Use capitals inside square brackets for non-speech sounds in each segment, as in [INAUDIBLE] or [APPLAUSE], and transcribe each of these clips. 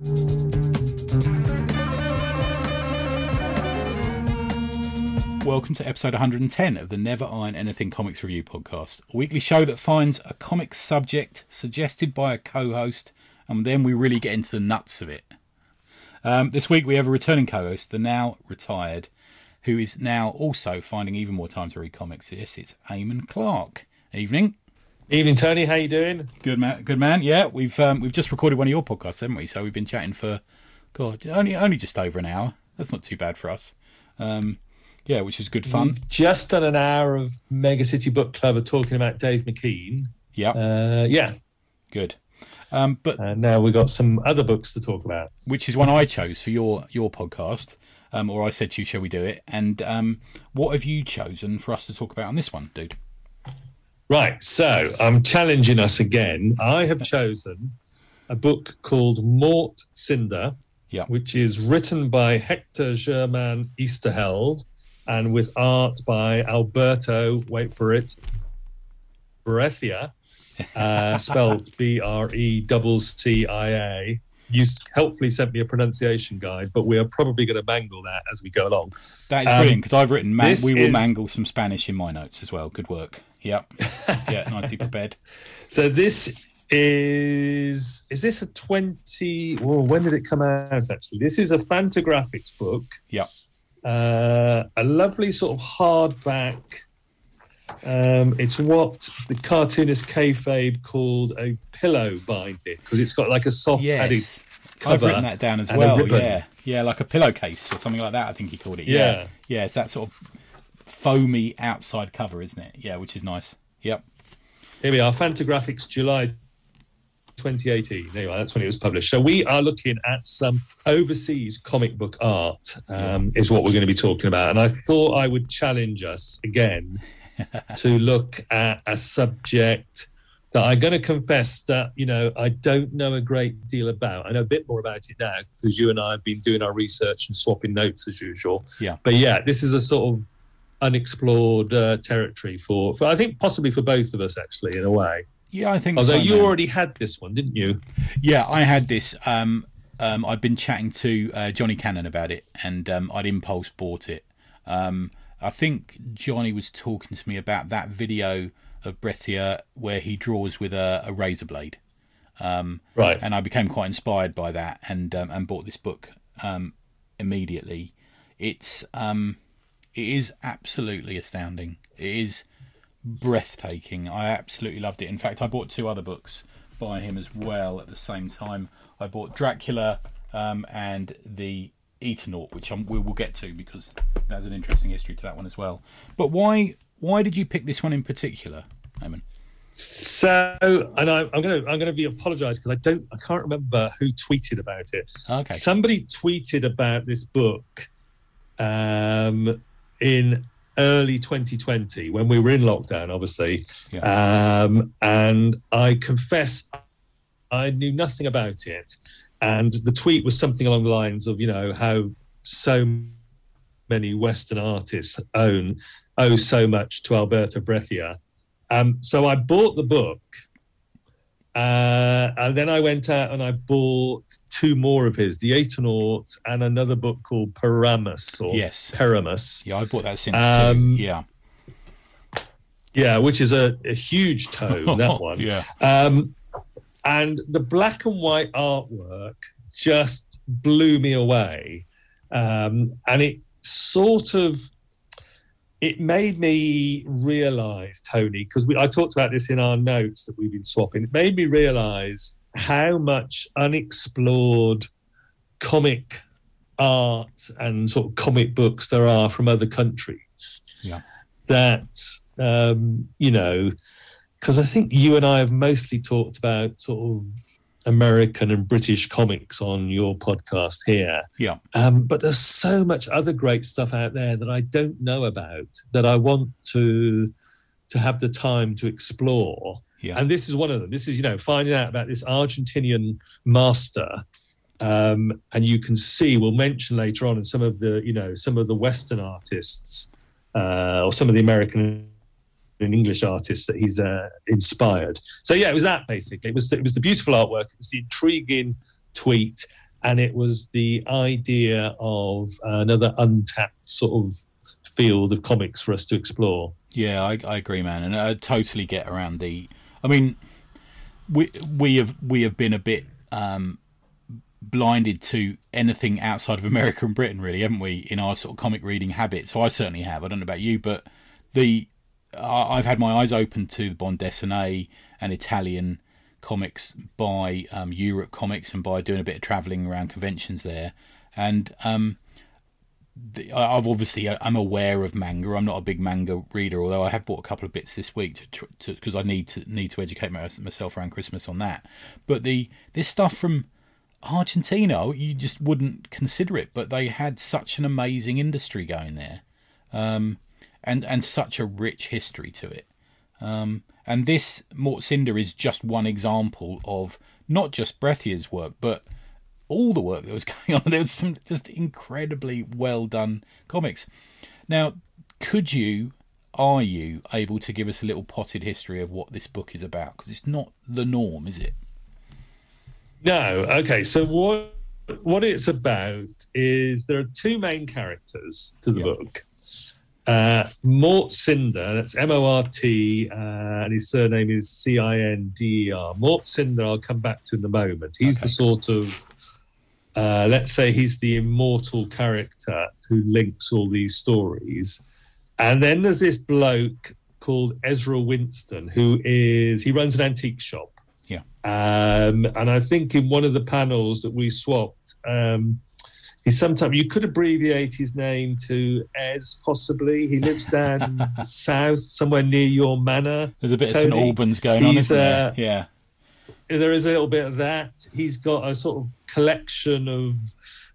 Welcome to episode 110 of the Never Iron Anything Comics Review podcast, a weekly show that finds a comic subject suggested by a co host, and then we really get into the nuts of it. Um, this week we have a returning co host, the now retired, who is now also finding even more time to read comics. Yes, it's Eamon Clark. Evening. Evening, Tony. How you doing? Good man. Good man. Yeah, we've um, we've just recorded one of your podcasts, haven't we? So we've been chatting for, God, only only just over an hour. That's not too bad for us. Um, yeah, which was good fun. We've just done an hour of Mega City Book Club of talking about Dave McKean. Yeah. Uh, yeah. Good. Um, but and now we've got some other books to talk about, which is one I chose for your your podcast. Um, or I said to you, shall we do it? And um, what have you chosen for us to talk about on this one, dude? Right. So I'm challenging us again. I have chosen a book called Mort Cinder, yeah. which is written by Hector German Oesterheld and with art by Alberto, wait for it, Breccia, uh, [LAUGHS] spelled B R E C I A. You helpfully sent me a pronunciation guide, but we are probably going to mangle that as we go along. That is um, brilliant because I've written, man, we will is... mangle some Spanish in my notes as well. Good work. Yep. [LAUGHS] yeah, nicely prepared. So this is is this a 20 well when did it come out actually this is a fantagraphics book yeah uh, a lovely sort of hardback um, it's what the cartoonist kayfabe called a pillow binder because it's got like a soft yes. padded cover I've written that down as well. Yeah, yeah, like a pillowcase or something like that. I think he called it. Yeah, yeah, yeah it's that sort of foamy outside cover, isn't it? Yeah, which is nice. Yep. Here we are, Fantagraphics July 2018. Anyway, that's when it was published. So we are looking at some overseas comic book art, um, is what we're going to be talking about. And I thought I would challenge us again [LAUGHS] to look at a subject that I'm going to confess that you know I don't know a great deal about. I know a bit more about it now because you and I have been doing our research and swapping notes as usual. Yeah. But yeah, this is a sort of unexplored uh, territory for, for I think possibly for both of us actually in a way. Yeah, I think. Although so, you man. already had this one, didn't you? Yeah, I had this. Um, um, I'd been chatting to uh, Johnny Cannon about it, and um, I'd impulse bought it. Um, I think Johnny was talking to me about that video of Breccia where he draws with a, a razor blade. Um, right. And I became quite inspired by that, and um, and bought this book immediately. It's um, it is absolutely astounding. It is breathtaking. I absolutely loved it. In fact, I bought two other books by him as well at the same time. I bought Dracula um, and the Eternaut, which I'm, we will get to because there's an interesting history to that one as well. But why why did you pick this one in particular, Eamon? So, and I, am going to I'm going to be apologise because I don't I can't remember who tweeted about it. Okay. Somebody tweeted about this book um, in early 2020 when we were in lockdown, obviously. Yeah. Um, and I confess, I knew nothing about it. And the tweet was something along the lines of, you know, how so many Western artists own owe so much to Alberto Breccia. Um, so I bought the book uh, and then I went out and I bought two more of his, The Eternaut and another book called Perramus or yes. Perramus. Yeah, I bought that since um, too. Yeah. Yeah, which is a, a huge tome, [LAUGHS] that one. yeah. Um, and the black and white artwork just blew me away. Um, and it sort of it made me realize, Tony, because I talked about this in our notes that we've been swapping. It made me realize how much unexplored comic art and sort of comic books there are from other countries. Yeah. That, um, you know, because I think you and I have mostly talked about sort of American and British comics on your podcast here. Yeah. Um, but there's so much other great stuff out there that I don't know about that I want to to have the time to explore. Yeah. And this is one of them. This is, you know, finding out about this Argentinian master. Um, and you can see, we'll mention later on in some of the, you know, some of the Western artists uh, or some of the American an English artist that he's uh, inspired. So yeah, it was that basically. It was the, it was the beautiful artwork. It was the intriguing tweet, and it was the idea of another untapped sort of field of comics for us to explore. Yeah, I, I agree, man, and I totally get around the. I mean, we we have we have been a bit um, blinded to anything outside of America and Britain, really, haven't we? In our sort of comic reading habits. So I certainly have. I don't know about you, but the I've had my eyes open to the bande dessinée and Italian comics by um, Europe Comics and by doing a bit of travelling around conventions there. And um, I've obviously I'm aware of manga. I'm not a big manga reader, although I have bought a couple of bits this week to because I need to need to educate myself around Christmas on that. But the this stuff from Argentina, you just wouldn't consider it, but they had such an amazing industry going there, um, and and such a rich history to it. Um, and this Mort Cinder is just one example of not just Breccia's work, but all the work that was [LAUGHS] going on. There was some just incredibly well done comics. Now, could you, are you able to give us a little potted history of what this book is about? Because it's not the norm, is it? No. Okay. So what what it's about is there are two main characters to the yep. book. Uh, Mort Cinder, that's M O R T, uh, and his surname is C I N D E R. Mort Cinder, I'll come back to in a moment. He's okay. the sort of, uh, let's say, he's the immortal character who links all these stories. And then there's this bloke called Ezra Winston, who is, he runs an antique shop. Yeah. Um, and I think in one of the panels that we swapped, um, He's sometimes you could abbreviate his name to Ez, possibly. He lives down [LAUGHS] south, somewhere near your manor. There's a bit Tony. of St Albans going He's, on, uh, there? Yeah. There is a little bit of that. He's got a sort of collection of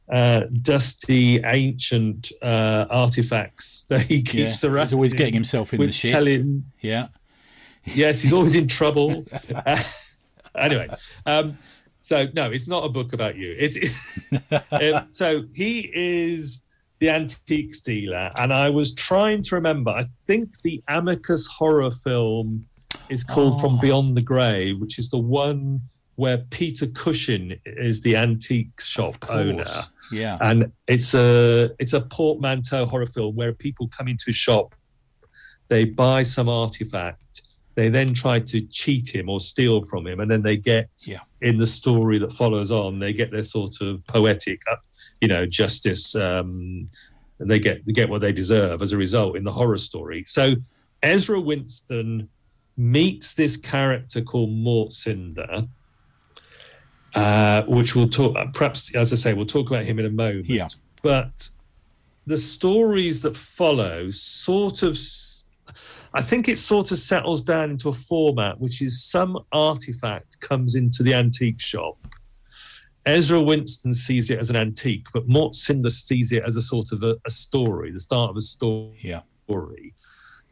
uh, dusty, ancient uh, artifacts [LAUGHS] that he keeps yeah. around. He's always getting himself in the shit. Telling, yeah. Yes, he's always in trouble. [LAUGHS] [LAUGHS] anyway, um, so no, it's not a book about you. It's um, so he is the antique dealer, and I was trying to remember. I think the Amicus horror film is called oh. From Beyond the Grave, which is the one where Peter Cushing is the antique shop owner. Yeah, and it's a it's a portmanteau horror film where people come into a shop, they buy some artifact, they then try to cheat him or steal from him, and then they get yeah. in the story that follows on, they get their sort of poetic, uh, you know, justice. Um, and they get they get what they deserve as a result in the horror story. So Ezra Winston meets this character called Mort Cinder, uh, which we'll talk. Perhaps, as I say, we'll talk about him in a moment. Yeah. But the stories that follow sort of I think it sort of settles down into a format which is some artifact comes into the antique shop. Ezra Winston sees it as an antique, but Mort Cinder sees it as a sort of a, a story, the start of a story. Yeah.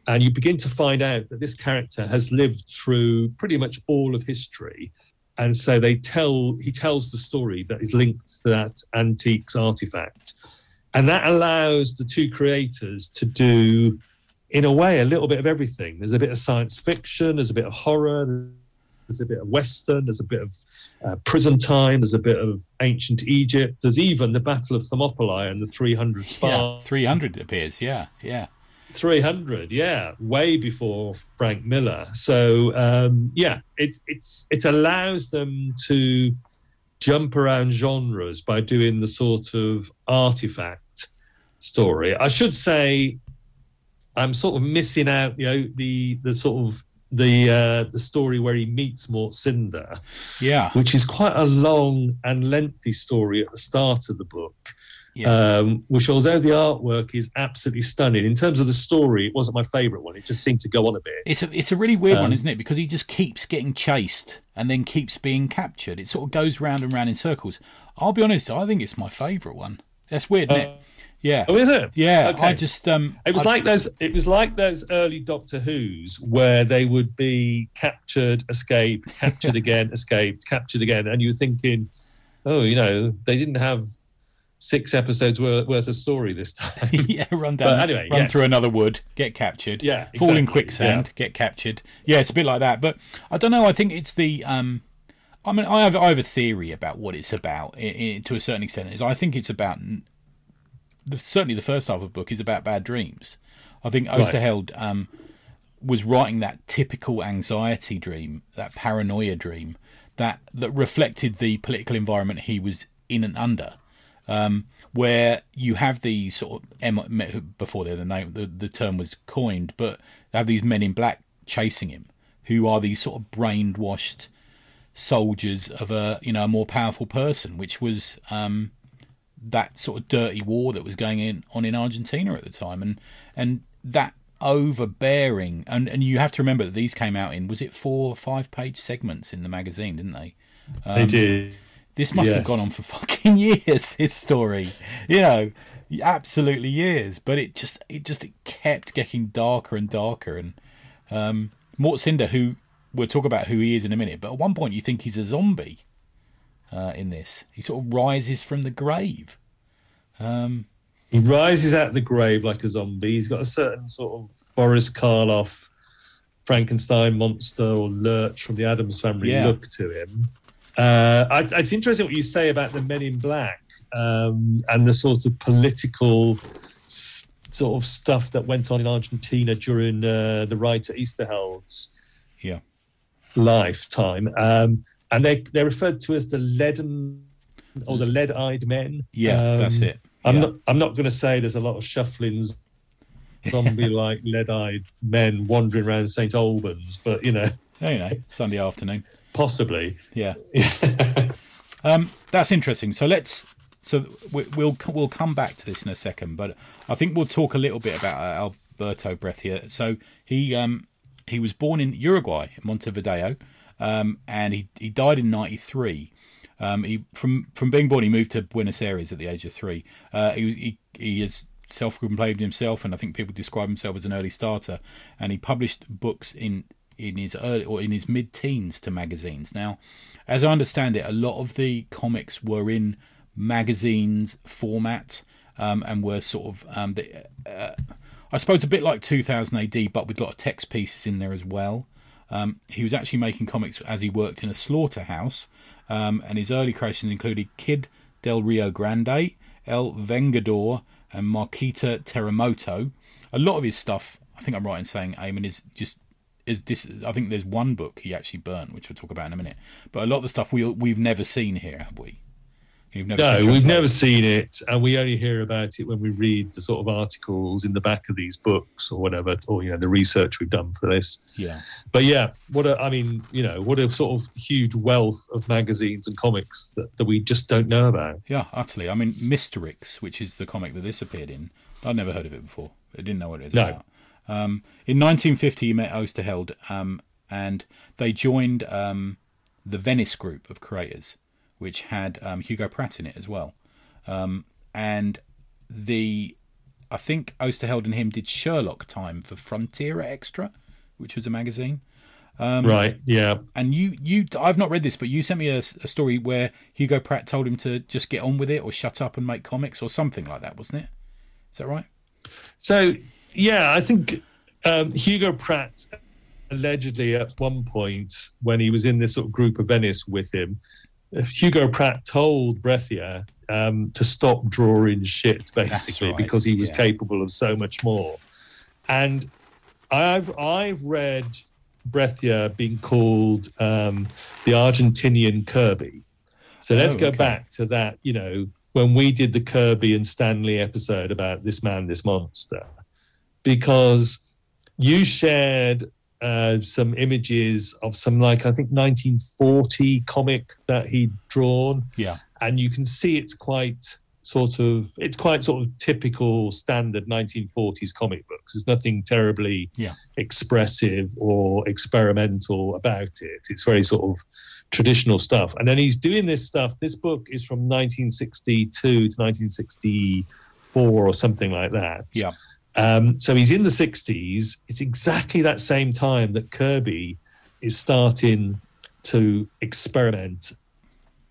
And you begin to find out that this character has lived through pretty much all of history. And so they tell he tells the story that is linked to that antiques artifact. And that allows the two creators to do in a way, a little bit of everything. There's a bit of science fiction, there's a bit of horror, there's a bit of Western, there's a bit of uh, prison time, there's a bit of ancient Egypt, there's even the Battle of Thermopylae and the 300 Spartans. Yeah, 300 appears, yeah, yeah. 300, yeah, way before Frank Miller. So um, yeah, it it's it allows them to jump around genres by doing the sort of artifact story. I should say I'm sort of missing out, you know, the the sort of the uh, the story where he meets Mort Cinder, yeah, which is quite a long and lengthy story at the start of the book. Yeah. Um, which, although the artwork is absolutely stunning, in terms of the story, it wasn't my favourite one. It just seemed to go on a bit. It's a it's a really weird um, one, isn't it? Because he just keeps getting chased and then keeps being captured. It sort of goes round and round in circles. I'll be honest, I think it's my favourite one. That's weird, isn't uh, it? Yeah. Oh, is it? Yeah. Okay. I just um. It was I, like those. It was like those early Doctor Who's where they would be captured, escape, captured [LAUGHS] again, escaped, captured again, and you're thinking, oh, you know, they didn't have six episodes worth, worth of story this time. [LAUGHS] yeah, run down. But anyway, run yes. through another wood, get captured. Yeah, exactly. fall in quicksand, yeah. get captured. Yeah, it's a bit like that. But I don't know. I think it's the um. I mean, I have I have a theory about what it's about i i to a certain extent. Is I think it's about the, certainly the first half of the book is about bad dreams. I think Oesterheld um, was writing that typical anxiety dream, that paranoia dream, that that reflected the political environment he was in and under. Um, where you have these sort of before the name the, the term was coined, but have these men in black chasing him, who are these sort of brainwashed soldiers of a you know a more powerful person, which was um, that sort of dirty war that was going in on in Argentina at the time, and and that overbearing and and you have to remember that these came out in was it four or five page segments in the magazine, didn't they? Um, they did. This must yes. have gone on for [LAUGHS] fucking years. His story, you know, absolutely years. But it just it just it kept getting darker and darker. And um, Mort Cinder, who we'll talk about who he is in a minute, but at one point you think he's a zombie uh, in this. He sort of rises from the grave. Um, he rises out of the grave like a zombie. He's got a certain sort of Boris Karloff, Frankenstein monster or Lurch from the Addams family yeah. look to him. Uh, I, it's interesting what you say about the Men in Black um, and the sort of political sort of stuff that went on in Argentina during uh, the writer Oesterheld's yeah. lifetime. Um, and they they're referred to as the leaden or the lead-eyed men. Yeah, um, that's it. Yeah. I'm not I'm not going to say there's a lot of shufflings zombie [LAUGHS] like lead-eyed men wandering around St Albans, but you know, you know, Sunday afternoon, possibly. Yeah. [LAUGHS] um, that's interesting. So let's so we, will we'll come back to this in a second, but I think we'll talk a little bit about uh, Alberto Breccia. So he um, he was born in Uruguay, Montevideo, um, and he he died in '93. Um, he from from being born, he moved to Buenos Aires at the age of three. Uh, he he he is self-proclaimed himself, and I think people describe himself as an early starter. And he published books in in his early or in his mid-teens to magazines. Now, as I understand it, a lot of the comics were in magazines format um, and were sort of um, the, uh, I suppose a bit like 2000 AD, but with a lot of text pieces in there as well. Um, he was actually making comics as he worked in a slaughterhouse, um, and his early creations included Kid del Rio Grande, El Vengador, and Mariquita Terremoto. A lot of his stuff, I think I'm right in saying, Eamon, is just is this. I think there's one book he actually burnt, which we'll talk about in a minute. But a lot of the stuff we we've never seen here, have we? You've never no, we've never seen it, and we only hear about it when we read the sort of articles in the back of these books or whatever, or you know the research we've done for this. Yeah. But yeah, what a I mean, you know, what a sort of huge wealth of magazines and comics that, that we just don't know about. Yeah, utterly. I mean, Misterix, which is the comic that this appeared in, I'd never heard of it before. I didn't know what it was no. about. Um, in 1950, he met Oesterheld, um, and they joined um, the Venice group of creators which had um, Hugo Pratt in it as well. Um, and the I think Oesterheld and him did Sherlock time for Frontier Extra, which was a magazine. Um, right. Yeah. And you, you, I've not read this, but you sent me a, a, story where Hugo Pratt told him to just get on with it or shut up and make comics or something like that, wasn't it? Is that right? So yeah, I think um, Hugo Pratt allegedly at one point when he was in this sort of group of Venice with him Hugo Pratt told Breccia um, to stop drawing shit, basically, right. because he was yeah. capable of so much more. And I've I've read Breccia being called um, the Argentinian Kirby. So let's oh, go okay. back to that. You know, when we did the Kirby and Stan Lee episode about this man, this monster, because you shared uh, some images of some like I think 1940 comic that he'd drawn. Yeah, and you can see it's quite sort of it's quite sort of typical standard 1940s comic books. There's nothing terribly yeah. expressive or experimental about it. It's very sort of traditional stuff. And then he's doing this stuff. This book is from 1962 to 1964 or something like that. Yeah. Um, so he's in the 60s. It's exactly that same time that Kirby is starting to experiment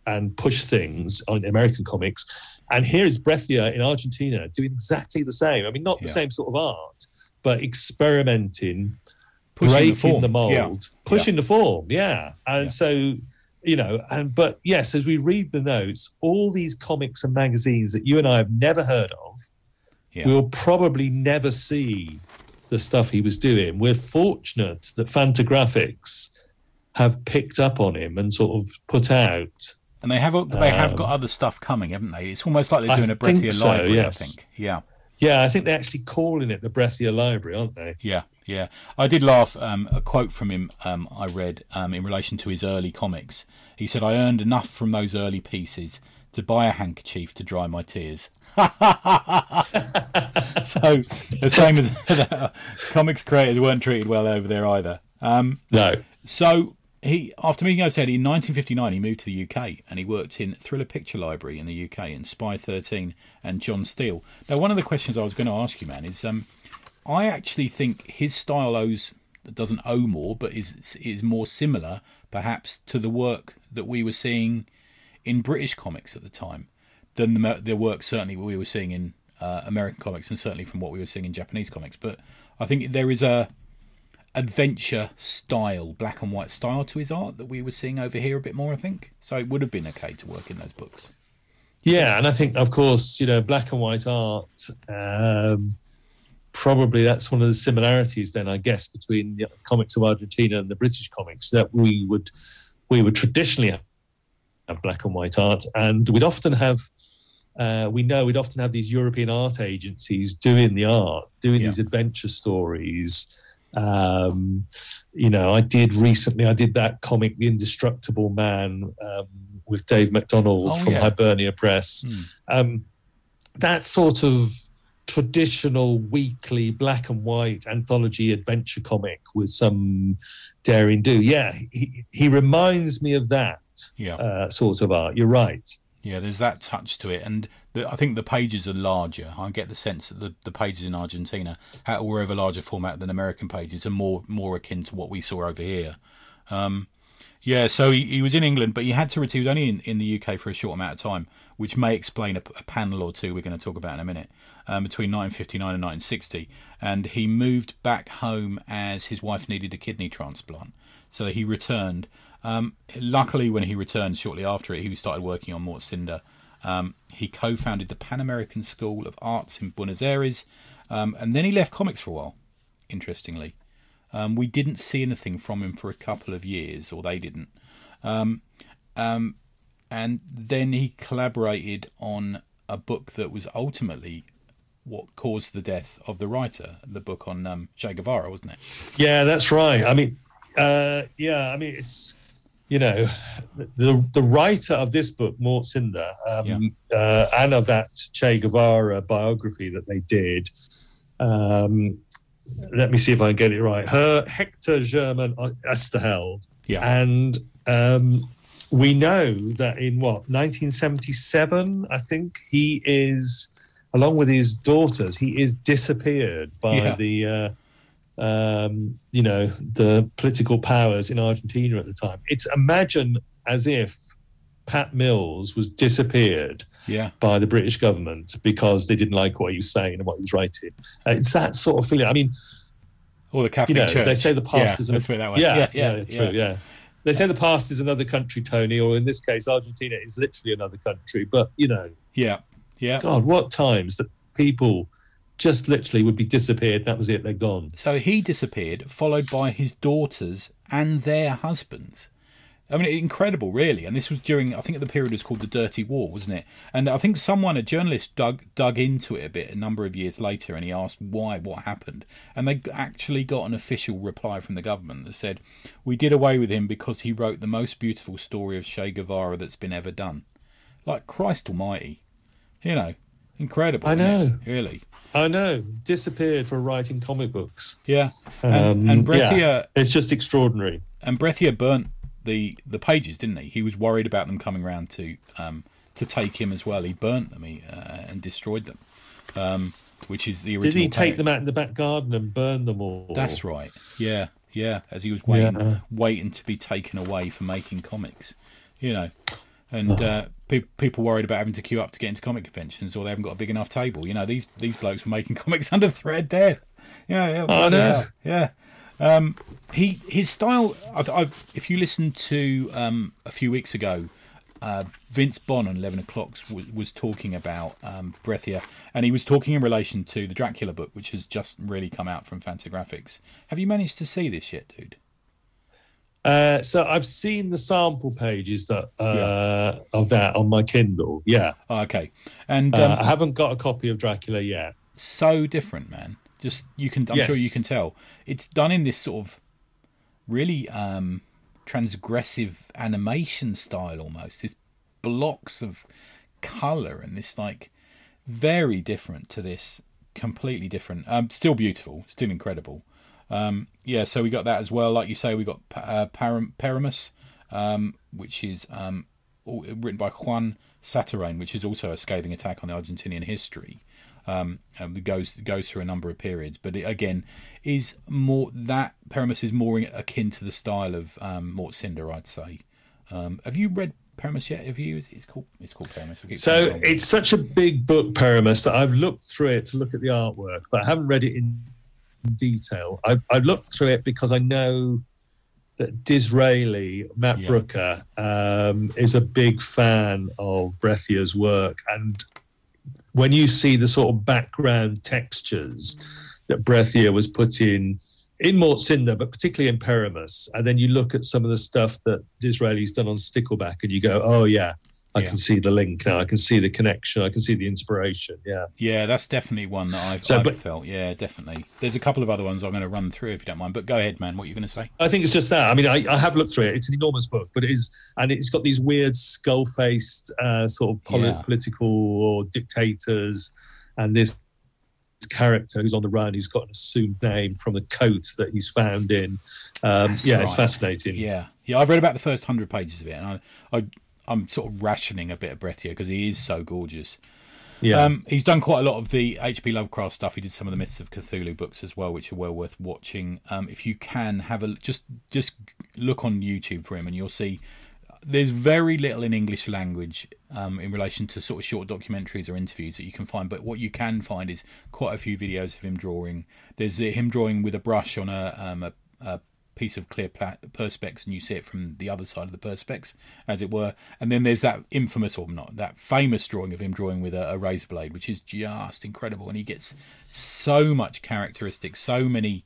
and push things on American comics. And here is Breccia in Argentina doing exactly the same. I mean, not the yeah. same sort of art, but experimenting, pushing breaking the, the mold, yeah. pushing yeah. the form. Yeah. And so you know, and but yes, as we read the notes, all these comics and magazines that you and I have never heard of, Yeah. we'll probably never see the stuff he was doing. We're fortunate that Fantagraphics have picked up on him and sort of put out. And they have they have Um, got other stuff coming, haven't they? It's almost like they're doing a think Breccia so, library. yes. I think. Yeah. Yeah, I think they're actually calling it the Breccia Library, aren't they? Yeah, yeah. I did laugh. Um, a quote from him um, I read um, in relation to his early comics. He said, "I earned enough from those early pieces to buy a handkerchief to dry my tears." [LAUGHS] so the same as [LAUGHS] comics creators weren't treated well over there either. Um, No. so he, after meeting Oesterheld in 1959, he moved to the UK and he worked in Thriller Picture Library in the UK and Spy 13 and John Steele. Now, one of the questions I was going to ask you, man, is um, I actually think his style owes doesn't owe more, but is is more similar, perhaps, to the work that we were seeing in British comics at the time than the, the work certainly we were seeing in uh, American comics and certainly from what we were seeing in Japanese comics. But I think there is a adventure style, black and white style to his art that we were seeing over here a bit more. I think so. It would have been okay to work in those books. Yeah, and I think, of course, you know, black and white art. Um, probably that's one of the similarities, then I guess, between the comics of Argentina and the British comics that we would we would traditionally have black and white art, and we'd often have. Uh, we know we'd often have these European art agencies doing the art, doing Yeah. these adventure stories. Um, you know, I did recently. I did that comic, The Indestructible Man, um, with Dave McDonald Oh, from yeah. Hibernia Press. Hmm. Um, that sort of traditional weekly black and white anthology adventure comic with some daring do. Yeah, he, he reminds me of that Yeah, uh, sort of art. You're right. yeah. There's that touch to it, and the, I think the pages are larger. I get the sense that the, the pages in Argentina were of a larger format than American pages, and more more akin to what we saw over here. Um, yeah, so he, he was in England, but he had to return. He was only in, in the UK for a short amount of time, which may explain a, a panel or two we're going to talk about in a minute. Um, between 1959 and 1960, and he moved back home as his wife needed a kidney transplant. So he returned. Um, luckily, when he returned shortly after it, he started working on Mort Cinder. Um, he co-founded the Pan American School of Arts in Buenos Aires, um, and then he left comics for a while. Interestingly, um, we didn't see anything from him for a couple of years, or they didn't. Um, um, and then he collaborated on a book that was ultimately what caused the death of the writer, the book on um, Che Guevara, wasn't it? Yeah, that's right. I mean, uh, yeah, I mean, it's you know, the the writer of this book, Mort Cinder, um, uh, and of that Che Guevara biography that they did. Um, let me see if I can get it right. Her Hector German Oesterheld, Yeah, and um, we know that in what 1977, I think he is, along with his daughters, he is disappeared by Yeah. the, uh, um, you know, the political powers in Argentina at the time. It's imagine as if Pat Mills was disappeared yeah, by the British government because they didn't like what he was saying and what he was writing. Uh, it's that sort of feeling. I mean, or the Catholic you know, Church. they say the past yeah, let's put it that way. yeah, yeah, yeah, true, yeah. They say the past is another country, Tony, or in this case, Argentina is literally another country. But you know, yeah, yeah. God, what times that people just literally would be disappeared. That was it. They're gone. So he disappeared, followed by his daughters and their husbands. I mean, incredible, really. And this was during, I think, the period was called the Dirty War, wasn't it? And I think someone, a journalist, dug dug into it a bit a number of years later, and he asked why, what happened, and they actually got an official reply from the government that said, "We did away with him because he wrote the most beautiful story of Che Guevara that's been ever done." Like Christ Almighty, you know, incredible. I isn't it? know. really. I know. Disappeared for writing comic books. Yeah, and, Um, and Breccia, yeah. It's just extraordinary. and Breccia burnt the the pages, didn't he? He was worried about them coming round to um, to take him as well. He burnt them he, uh, and destroyed them, um, which is the original. Did he take page. them out in the back garden and burn them all? That's right. Yeah, yeah. As he was waiting, Yeah. waiting to be taken away for making comics, you know. And uh, pe- people worried about having to queue up to get into comic conventions, or they haven't got a big enough table. You know, these these blokes were making [LAUGHS] comics under threat death. Yeah, yeah, I know. yeah. Um, he his style. I've, I've if you listen to um, a few weeks ago, uh, Vince Bond on Eleven O'clock was, was talking about um, Breccia, and he was talking in relation to the Dracula book, which has just really come out from Fantagraphics. Have you managed to see this yet, dude? Uh, so I've seen the sample pages that uh, of that on my Kindle. Yeah, Oh, okay, and uh, um, I haven't got a copy of Dracula yet. so different, man. Just you can, I'm sure you can tell. It's done in this sort of really um, transgressive animation style, almost. This blocks of color and this like very different to this, completely different. Um, still beautiful, still incredible. Um, yeah, so we got that as well. Like you say, we got uh, Param- Perramus, um, which is um, all- written by Juan Sasturain, which is also a scathing attack on the Argentinian history. Um, it goes goes through a number of periods, but it, again is more that Perramus is more akin to the style of um, Mort Cinder, I'd say. Um, have you read Perramus yet? Have you? It's called it's called keep So saying it wrong. it's such a big book, Perramus, that I've looked through it to look at the artwork, but I haven't read it in detail. I've, I've looked through it because I know that D'Israeli, Matt Yeah. Brooker, um, is a big fan of Breccia's work. And when you see the sort of background textures that Breccia was put in, in Mort Cinder, but particularly in Perramus, and then you look at some of the stuff that D'Israeli's done on Stickleback, and you go, oh, yeah. I Yeah. can see the link now. I can see the connection. I can see the inspiration. Yeah. Yeah, that's definitely one that I've, So, I've but- felt. Yeah, definitely. There's a couple of other ones I'm going to run through if you don't mind. But go ahead, man. What are you going to say? I think it's just that. I mean, I, I have looked through it. It's an enormous book, but it is, and it's got these weird skull-faced uh, sort of Yeah. political or dictators, and this character who's on the run, who's got an assumed name from the coat that he's found in. Um, yeah, it's fascinating. Yeah, yeah. I've read about the first hundred pages of it, and I, I, I'm sort of rationing a bit of Breccia because he is so gorgeous. yeah. Um, he's done quite a lot of the H.P. Lovecraft stuff. He did some of the Myths of Cthulhu books as well, which are well worth watching. Um, if you can have a just just look on YouTube for him, and you'll see there's very little in English language um, in relation to sort of short documentaries or interviews that you can find. But what you can find is quite a few videos of him drawing. There's uh, him drawing with a brush on a, um, a, a piece of clear pla- perspex, and you see it from the other side of the perspex, as it were. And then there's that infamous, or not that famous drawing of him drawing with a, a razor blade, which is just incredible. And he gets so much characteristic, so many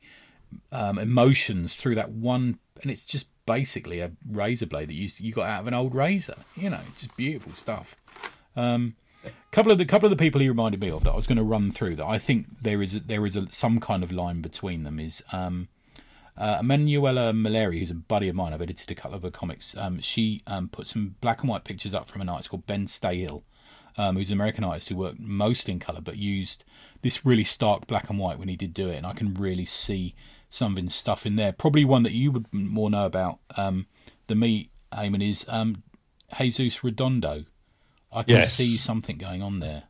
um, emotions through that one, and it's just basically a razor blade that you you got out of an old razor. You know, just beautiful stuff. Um, couple of the couple of the people he reminded me of that I was going to run through that I think there is a, there is a, some kind of line between them is um, uh, Emanuela Maleri, who's a buddy of mine. I've edited a couple of her comics. Um, she um, put some black and white pictures up from an artist called Ben Stahill, um, who's an American artist who worked mostly in color, but used this really stark black and white when he did do it, and I can really see some of his stuff in there. Probably one that you would more know about um, than me, Eamon, is um, Jesus Redondo. I can Yes. see something going on there.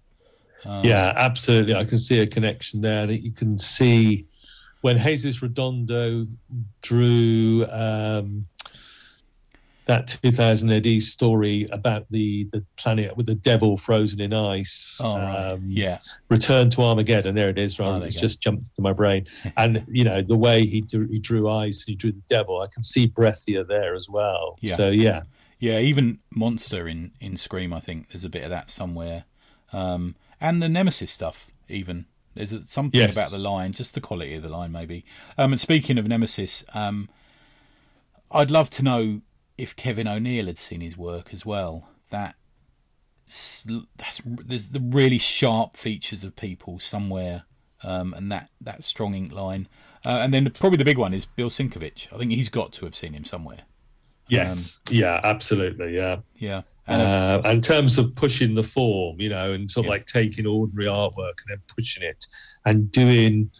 Yeah, absolutely. I can see a connection there. That you can see when Jesus Redondo drew um, that 2000 AD story about the the planet with the devil frozen in ice. Oh, um, yeah, Return to Armageddon. There it is. Oh, Right, there it's just jumped to my brain. [LAUGHS] And you know the way he drew, he drew eyes, he drew the devil. I can see Breccia there as well. Yeah. So yeah, yeah. Even Monster in in Scream, I think there's a bit of that somewhere, um, and the Nemesis stuff. Even there's a, something Yes. about the line, just the quality of the line, maybe. Um, and speaking of Nemesis, um, I'd love to know if Kevin O'Neill had seen his work as well. That that's there's the really sharp features of people somewhere, um, and that that strong ink line, uh, and then probably the big one is Bill Sienkiewicz. I think he's got to have seen him somewhere. yes, yeah, absolutely, yeah. Yeah, uh, and in terms of pushing the form, you know, and sort of Yeah. like taking ordinary artwork and then pushing it and doing,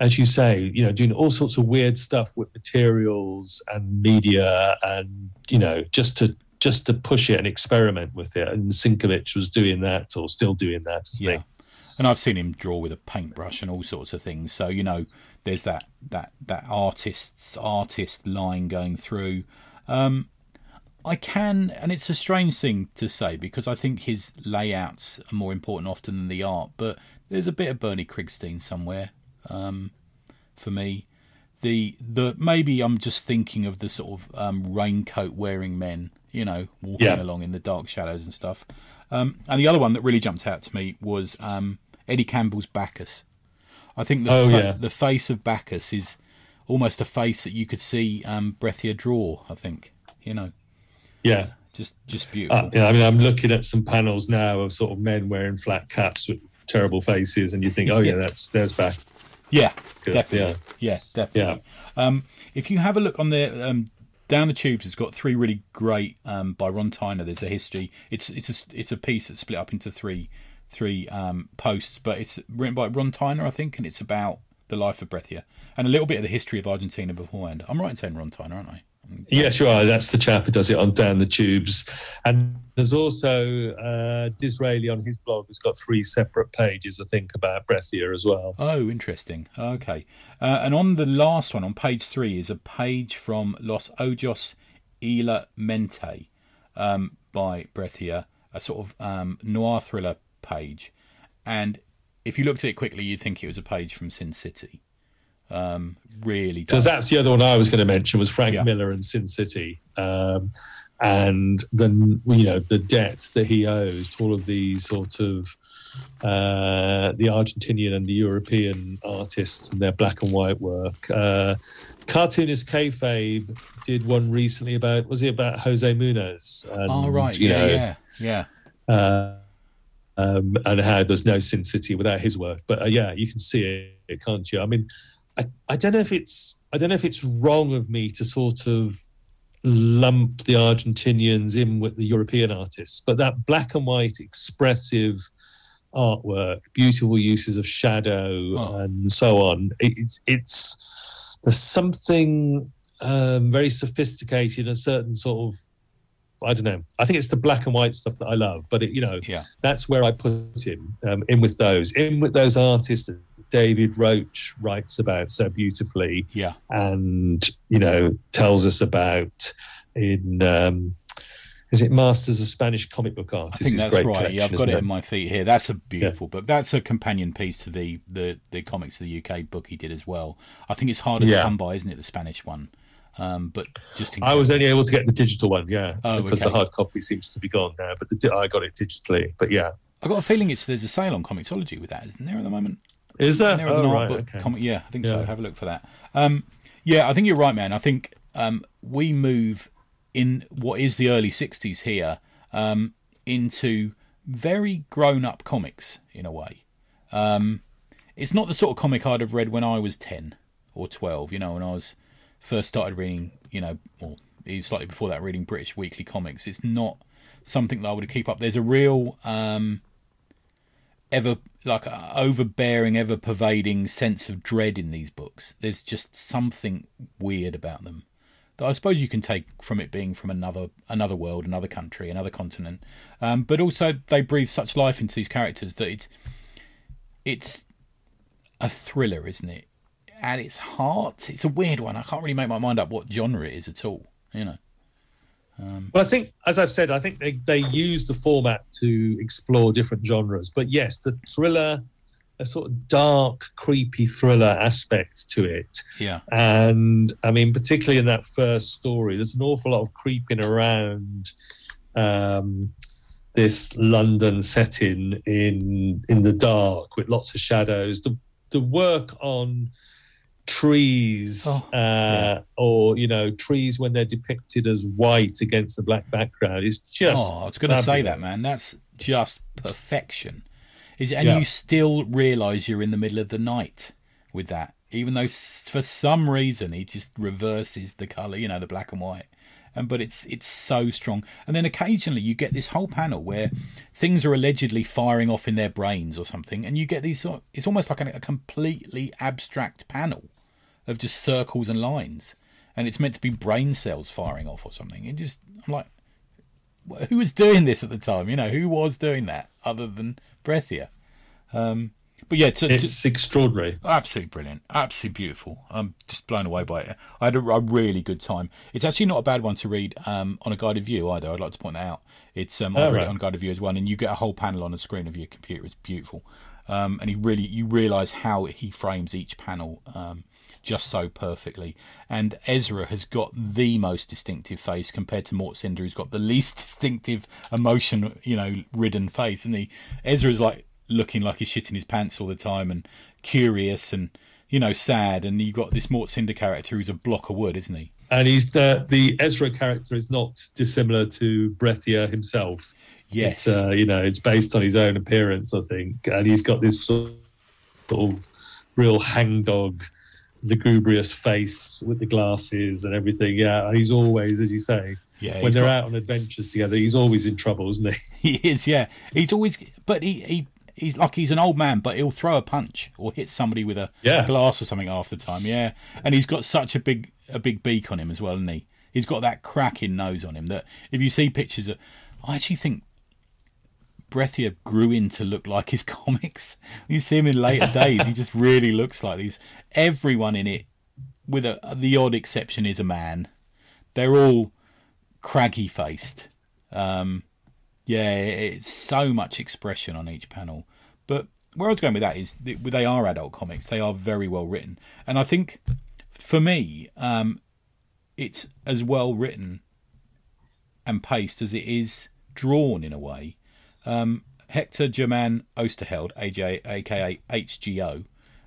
as you say, you know, doing all sorts of weird stuff with materials and media and you know, just to just to push it and experiment with it. And Sienkiewicz was doing that or still doing that, isn't yeah. And I've seen him draw with a paintbrush and all sorts of things. So you know, there's that that that artist's artist line going through. Um, I can, and it's a strange thing to say because I think his layouts are more important often than the art. But there's a bit of Bernie Krigstein somewhere um, for me. the the maybe I'm just thinking of the sort of um, raincoat wearing men, you know, walking Yeah. along in the dark shadows and stuff. Um, and the other one that really jumped out to me was um, Eddie Campbell's Bacchus. I think the Oh, fa- yeah. the face of Bacchus is almost a face that you could see um, Breccia draw. I think you know, Yeah. just just beautiful. Uh, yeah, I mean, I'm looking at some panels now of sort of men wearing flat caps with terrible faces, and you think, oh [LAUGHS] yeah, that's there's back. Yeah, definitely. Yeah, definitely. Um, if you have a look on the um, down the tubes, it's got three really great um, by Ron Tiner. There's a history. It's it's a it's a piece that's split up into three three um, posts, but it's written by Ron Tiner, I think, and it's about the life of Breccia and a little bit of the history of Argentina beforehand. I'm right in saying Ron Tiner, aren't I? Yeah, are. That's the chap who does it on Down the Tubes. And there's also uh, D'Israeli on his blog has got three separate pages, I think, about Breccia as well. Oh, interesting. Okay. Uh, and on the last one, on page three, is a page from Los Ojos y la Mente um, by Breccia, a sort of um, noir thriller page. And if you looked at it quickly, you'd think it was a page from Sin City. Um, really So that's the other one I was going to mention was Frank Yeah. Miller and Sin City, um, and the you know the debt that he owes to all of these sort of uh, the Argentinian and the European artists and their black and white work. Uh, Cartoonist Kayfabe did one recently about was it about Jose Munoz? And, oh, right. Yeah, know, yeah, yeah. uh, um, and how there's no Sin City without his work. But uh, yeah, you can see it, can't you? I mean, I, I don't know if it's I don't know if it's wrong of me to sort of lump the Argentinians in with the European artists, but that black and white expressive artwork, beautiful uses of shadow Oh. and so on. It's it's there's something um, very sophisticated, a certain sort of I don't know. I think it's the black and white stuff that I love, but it, you know, Yeah. that's where I put him um, in with those, in with those artists David Roach writes about so beautifully, Yeah. and you know tells us about in um, is it Masters of Spanish Comic Book Artists? I think that's right. Yeah, I've got isn't it in my feet here. That's a beautiful book. That's a companion piece to the, the, the comics of the UK book he did as well. I think it's harder to come by, isn't it? The Spanish one, um, but just I was only able to get the digital one, yeah, Oh, because okay. the hard copy seems to be gone now. But the, di- I got it digitally. But yeah, I got a feeling it's there's a sale on Comixology with that, isn't there at the moment? Is there? There was oh, an right, art book okay. comic. Yeah, I think so. Have a look for that. Um, yeah, I think you're right, man. I think um, we move in what is the early '60s here um, into very grown-up comics in a way. Um, it's not the sort of comic I'd have read when I was ten or twelve. You know, when I was first started reading. You know, or even slightly before that, reading British weekly comics. It's not something that I would keep up. There's a real um, ever like overbearing, ever pervading sense of dread in these books. There's just something weird about them that I suppose you can take from it being from another another world, another country, another continent. Um, but also they breathe such life into these characters that it's it's a thriller, isn't it? At its heart, it's a weird one. I can't really make my mind up what genre it is at all. You know. Well, I think, as I've said, I think they, they use the format to explore different genres. But yes, the thriller, a sort of dark, creepy thriller aspect to it. Yeah. And I mean, particularly in that first story, there's an awful lot of creeping around um, this London setting in in the dark with lots of shadows. The the work on trees Oh, uh, yeah. or you know trees when they're depicted as white against the black background is just oh, I was going to say that, man. That's just perfection. Is and Yeah. you still realise you're in the middle of the night with that, even though for some reason he just reverses the colour, you know, the black and white. And but it's it's so strong. And then occasionally you get this whole panel where things are allegedly firing off in their brains or something, and you get these. It's almost like a, a completely abstract panel of just circles and lines, and it's meant to be brain cells firing off or something. It just I'm like, who was doing this at the time? You know, who was doing that other than Breccia? Um, but yeah, to, to, it's extraordinary absolutely brilliant, absolutely beautiful. I'm just blown away by it. I had a, a really good time. It's actually not a bad one to read um, on a guided view either. I'd like to point that out. It's um, I've Oh, read right. it on a guided view as well, and you get a whole panel on the screen of your computer. It's beautiful, um, and he really you realise how he frames each panel. Um, just so perfectly. And Ezra has got the most distinctive face compared to Mort Cinder, who's got the [LAUGHS] least distinctive emotion, you know, ridden face. And he Ezra's like looking like he's shitting his pants all the time and curious and you know sad. And you've got this Mort Cinder character who's a block of wood, isn't he? And he's the the Ezra character is not dissimilar to Breccia himself. Yes, uh, you know, it's based on his own appearance, I think, and he's got this sort of real hangdog lugubrious face with the glasses and everything. Yeah, he's always, as you say, yeah. When they're got... out on adventures together, he's always in trouble, isn't he? [LAUGHS] he is. Yeah, he's always. But he he he's like he's an old man, but he'll throw a punch or hit somebody with a, yeah. a glass or something half the time. Yeah, and he's got such a big a big beak on him as well, isn't he? He's got that cracking nose on him that if you see pictures of, I actually think Breccia grew in to look like his [LAUGHS] comics. You see him in later days, he just really looks like these. Everyone in it, with a, the odd exception, is a man. They're all craggy faced. Um, yeah, it's so much expression on each panel. But where I was going with that is they are adult comics. They are very well written, and I think for me, um, it's as well written and paced as it is drawn in a way. Um, Hector German Oesterheld, AJ, aka HGO,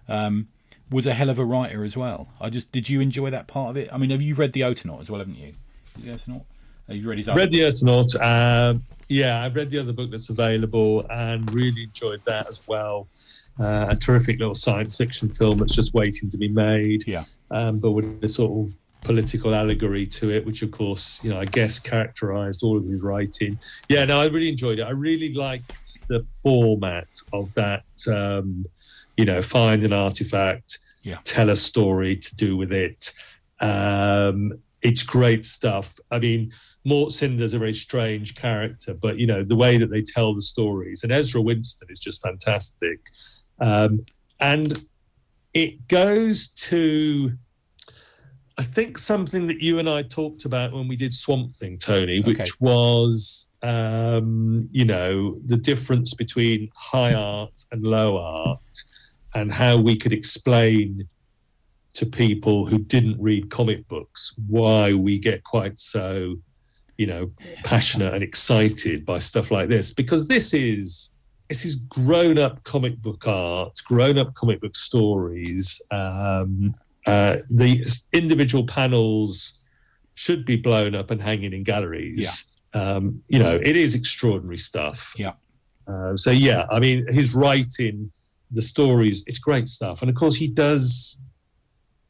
um, was a hell of a writer as well. I just did you enjoy that part of it? I mean, have you read the Eternaut as well, haven't you? The Eternaut. Have you read his? Read the Eternaut. Um, yeah, I've read the other book that's available and really enjoyed that as well. Uh, a terrific little science fiction film that's just waiting to be made. Yeah. Um, but with a sort of political allegory to it, which of course, you know, I guess characterized all of his writing. Yeah, no, I really enjoyed it. I really liked the format of that. Um, you know, find an artifact, yeah. tell a story to do with it. Um, it's great stuff. I mean, Mort Cinder's a very strange character, but you know the way that they tell the stories, and Ezra Winston is just fantastic. Um, and it goes to I think something that you and I talked about when we did Swamp Thing, Tony, which okay. was, um, you know, the difference between high art and low art, and how we could explain to people who didn't read comic books why we get quite so, you know, passionate and excited by stuff like this, because this is this is grown up comic book art, grown up comic book stories. Um, uh, the individual panels should be blown up and hanging in galleries. Yeah. Um, you know, it is extraordinary stuff. Yeah. Uh, so yeah, I mean, his writing, the stories, it's great stuff. And of course, he does.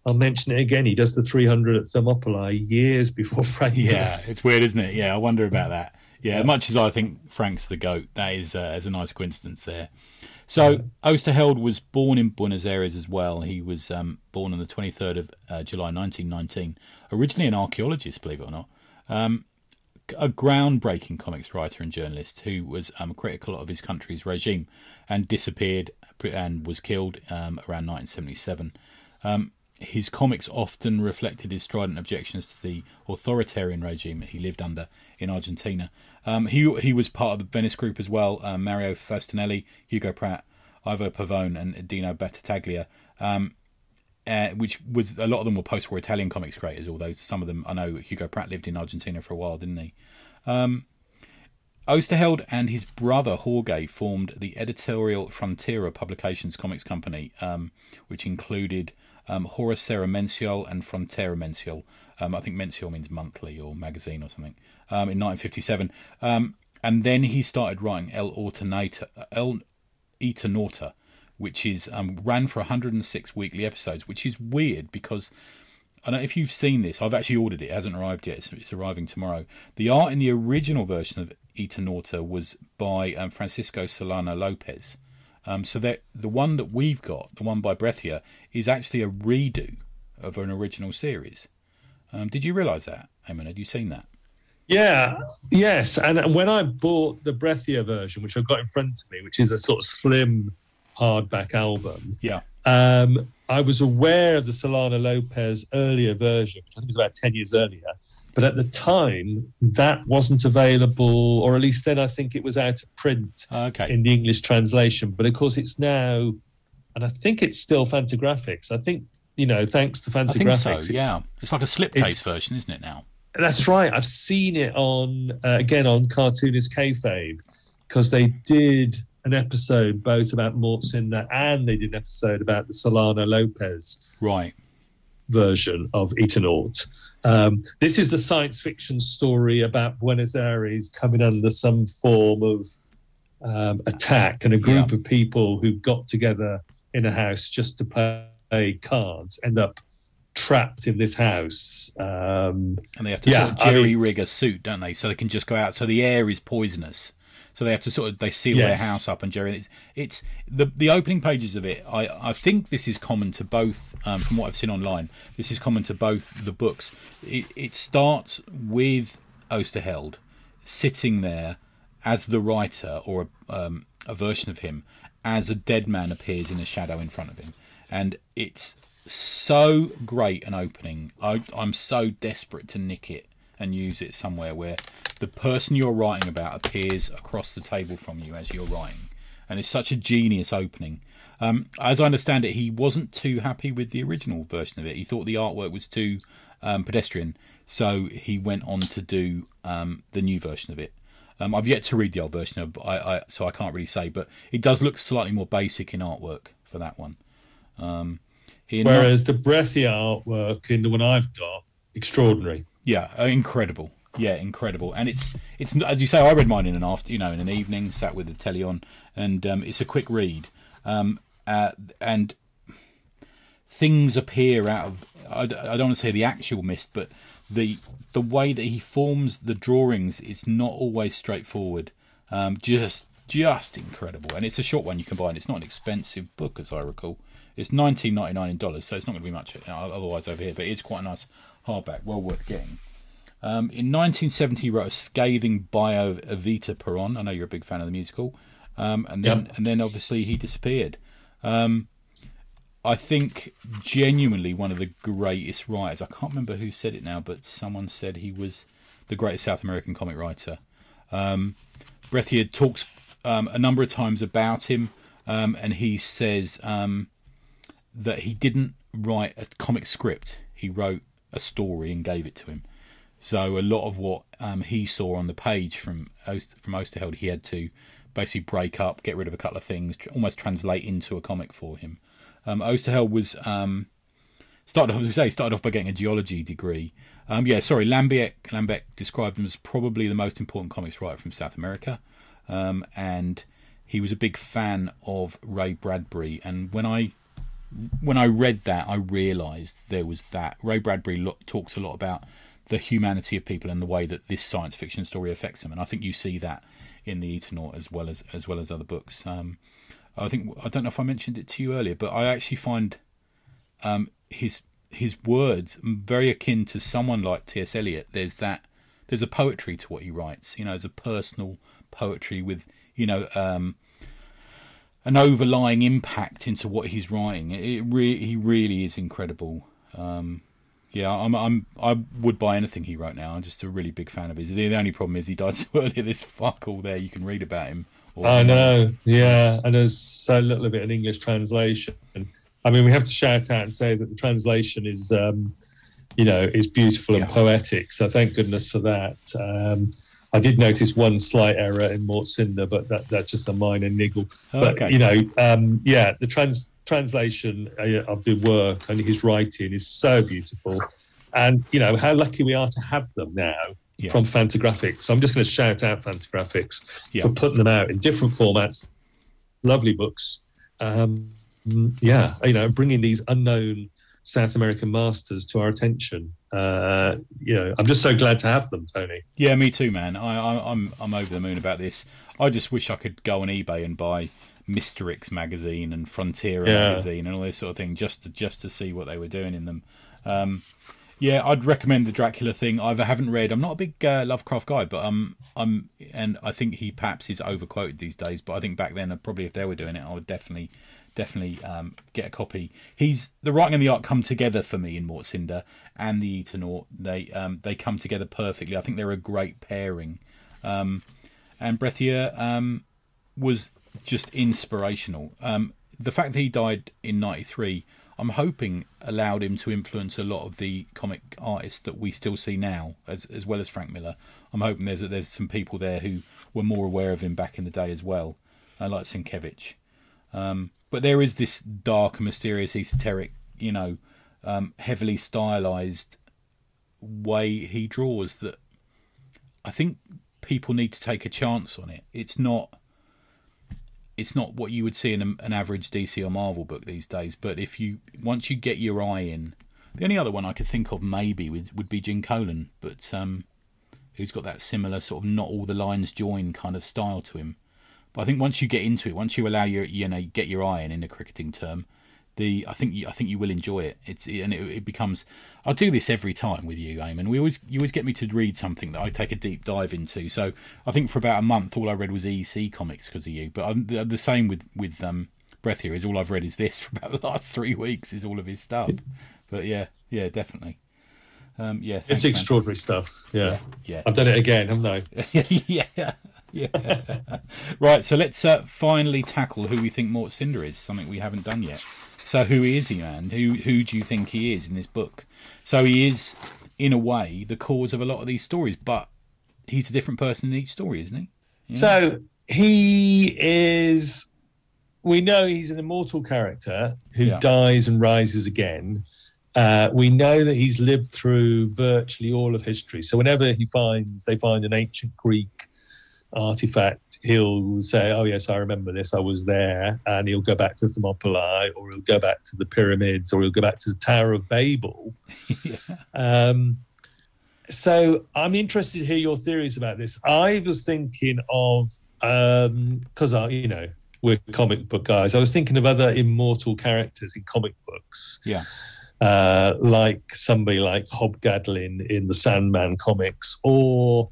I'll mention it again. He does the 300 at Thermopylae years before [LAUGHS] Frank. Yeah, it's weird, isn't it? Yeah, I wonder about that. Yeah, yeah. much as I think Frank's the goat, that is uh, is a nice coincidence there. So Oesterheld was born in Buenos Aires as well. He was um, born on the 23rd of uh, July 1919. Originally an archaeologist, believe it or not. Um, a groundbreaking comics writer and journalist who was um, critical of his country's regime and disappeared and was killed um, around 1977. Um, his comics often reflected his strident objections to the authoritarian regime he lived under in Argentina. Um, he he was part of the Venice group as well. Um, Mario Faustinelli, Hugo Pratt, Ivo Pavone, and Dino Battaglia. Um, uh, which was a lot of them were post-war Italian comics creators. Although some of them, I know Hugo Pratt lived in Argentina for a while, didn't he? Um, Oesterheld and his brother Jorge formed the editorial Frontera Publications Comics Company, um, which included um, Hora Cero Mensual and Frontera Mensual. Um, I think Mensual means monthly or magazine or something. Um, in 1957, um, and then he started writing El Eternauta, El Eternauta, which is um, ran for 106 weekly episodes, which is weird because I don't know if you've seen this. I've actually ordered it. It hasn't arrived yet. It's, it's arriving tomorrow. The art in the original version of Eternauta was by um, Francisco Solano Lopez. Um, so that the one that we've got, the one by Breccia, is actually a redo of an original series. Um, did you realise that, Eamon? Had you seen that? Yeah, yes. And when I bought the Breccia version, which I've got in front of me, which is a sort of slim hardback album, yeah, um, I was aware of the Solano Lopez earlier version, which I think was about ten years earlier. But at the time, that wasn't available, or at least then I think it was out of print okay. in the English translation. But of course, it's now, and I think it's still Fantagraphics. I think you know, thanks to I think Fantagraphics. so. Yeah, it's like a slipcase version, isn't it? Now. That's right. I've seen it on uh, again on Cartoonist Kayfabe because they did an episode both about Mort Cinder and they did an episode about the Solano Lopez Right. version of Eternaut. Um, this is the science fiction story about Buenos Aires coming under some form of um, attack, and a group of people who got together in a house just to play cards end up trapped in this house. Um, And they have to Yeah, sort of I jerry mean- rig a suit, don't they? So they can just go out. So the air is poisonous. So they have to sort of they seal their house up and jerry. It's, it's the the opening pages of it. I I think this is common to both. Um, from what I've seen online, this is common to both the books. It, it starts with Oesterheld sitting there as the writer or a, um, a version of him as a dead man appears in a shadow in front of him, and it's so great an opening. I, I'm so desperate to nick it and use it somewhere where the person you're writing about appears across the table from you as you're writing, and it's such a genius opening. Um, as I understand it, he wasn't too happy with the original version of it. He thought the artwork was too um, pedestrian, so he went on to do um, the new version of it. Um, I've yet to read the old version of, I, I, so I can't really say, but it does look slightly more basic in artwork for that one. Um, he whereas the Breccia artwork in the one I've got, extraordinary. Yeah, incredible. Yeah, incredible. And it's it's as you say. I read mine in an after, you know, in an evening, sat with the telly on, and um, it's a quick read. Um, uh, and things appear out of. I, I don't want to say the actual mist, but the the way that he forms the drawings is not always straightforward. Um, just just incredible, and it's a short one you can buy, and it's not an expensive book as I recall. It's nineteen ninety nine in dollars, so it's not going to be much uh, otherwise over here. But it's quite a nice hardback, well worth getting. Um, in 1970, he wrote a scathing bio of Evita Peron. I know you're a big fan of the musical, um, and then Yep. and then obviously he disappeared. Um, I think genuinely one of the greatest writers. I can't remember who said it now, but someone said he was the greatest South American comic writer. Um, Breccia talks um, a number of times about him, um, and he says um, that he didn't write a comic script. He wrote a story and gave it to him. So a lot of what um, he saw on the page from from Oesterheld, he had to basically break up, get rid of a couple of things, tr- almost translate into a comic for him. Um, Oesterheld was um, started off as we say started off by getting a geology degree. Um, yeah, sorry, Lambiek Lambeck described him as probably the most important comics writer from South America, um, and he was a big fan of Ray Bradbury. And when I when I read that, I realised there was that Ray Bradbury lo- talks a lot about the humanity of people and the way that this science fiction story affects them, and I think you see that in the Eternaut as well as as well as other books. Um, I think I don't know if I mentioned it to you earlier, but I actually find um, his his words very akin to someone like T.S. Eliot. There's that there's a poetry to what he writes. You know, there's a personal poetry with you know um, an overlying impact into what he's writing. It re- he really is incredible. Um, yeah, I'm, I'm, I would buy anything he wrote now. I'm just a really big fan of his. The only problem is he died so [LAUGHS] early. There's fuck all there you can read about him. Or- I know, yeah, and there's so little of it in English translation. I mean, we have to shout out and say that the translation is, um, you know, is beautiful and Yeah. poetic. So thank goodness for that. Um, I did notice one slight error in Mort Cinder, but that, that's just a minor niggle. But you know, um, yeah, the trans translation uh, of the work and his writing is so beautiful, and you know how lucky we are to have them now Yeah. from Fantagraphics. So I'm just going to shout out Fantagraphics Yeah. for putting them out in different formats. Lovely books. Um, yeah, you know, bringing these unknown South American masters to our attention. Uh, you know, I'm just so glad to have them, Tony. Yeah, me too, man. I, I, I'm I'm over the moon about this. I just wish I could go on eBay and buy Misterix magazine and Frontier Yeah. magazine and all this sort of thing just to just to see what they were doing in them. Um, yeah, I'd recommend the Dracula thing. I haven't read. I'm not a big uh, Lovecraft guy, but um, I'm and I think he perhaps is overquoted these days. But I think back then, uh, probably if they were doing it, I would definitely definitely um, get a copy. He's the writing and the art come together for me in Mort Cinder and the Eternaut. They um, they come together perfectly. I think they're a great pairing. Um, and Breccia um, was just inspirational. Um, the fact that he died in '93, I'm hoping allowed him to influence a lot of the comic artists that we still see now, as as well as Frank Miller. I'm hoping there's there's some people there who were more aware of him back in the day as well, uh, like Sienkiewicz. Um, but there is this dark mysterious, esoteric, you know, um, heavily stylized way he draws that I think people need to take a chance on it. It's not it's not what you would see in an average DC or Marvel book these days. But if you once you get your eye in, the only other one I could think of maybe would, would be Gene Colan, but um, who's got that similar sort of not all the lines join kind of style to him. But I think once you get into it, once you allow your you know get your eye in in a cricketing term, the I think you, I think you will enjoy it. It's and it, it becomes. I do this every time with you, Eamon. We always you always get me to read something that I take a deep dive into. So I think for about a month, all I read was EC comics because of you. But I'm, the, the same with with um, Breccia is all I've read is this [LAUGHS] for about the last three weeks is all of his stuff. But yeah, yeah, definitely. Um, yeah, thanks, it's extraordinary man. stuff. Yeah. yeah, I've done it again, haven't I? [LAUGHS] yeah, yeah. [LAUGHS] right, so let's uh, finally tackle who we think Mort Cinder is. Something we haven't done yet. So who is he, man? Who who do you think he is in this book? So he is, in a way, the cause of a lot of these stories, but he's a different person in each story, isn't he? Yeah. So he is. We know he's an immortal character who yeah. dies and rises again. Uh, we know that he's lived through virtually all of history. So whenever he finds, they find an ancient Greek artifact, he'll say, "Oh yes, I remember this. I was there," and he'll go back to Thermopylae, or he'll go back to the pyramids, or he'll go back to the Tower of Babel. [LAUGHS] yeah. um, so I'm interested to hear your theories about this. I was thinking of because um, I, you know, we're comic book guys. I was thinking of other immortal characters in comic books. Yeah. Uh, like somebody like Hob Gadling in the Sandman comics, or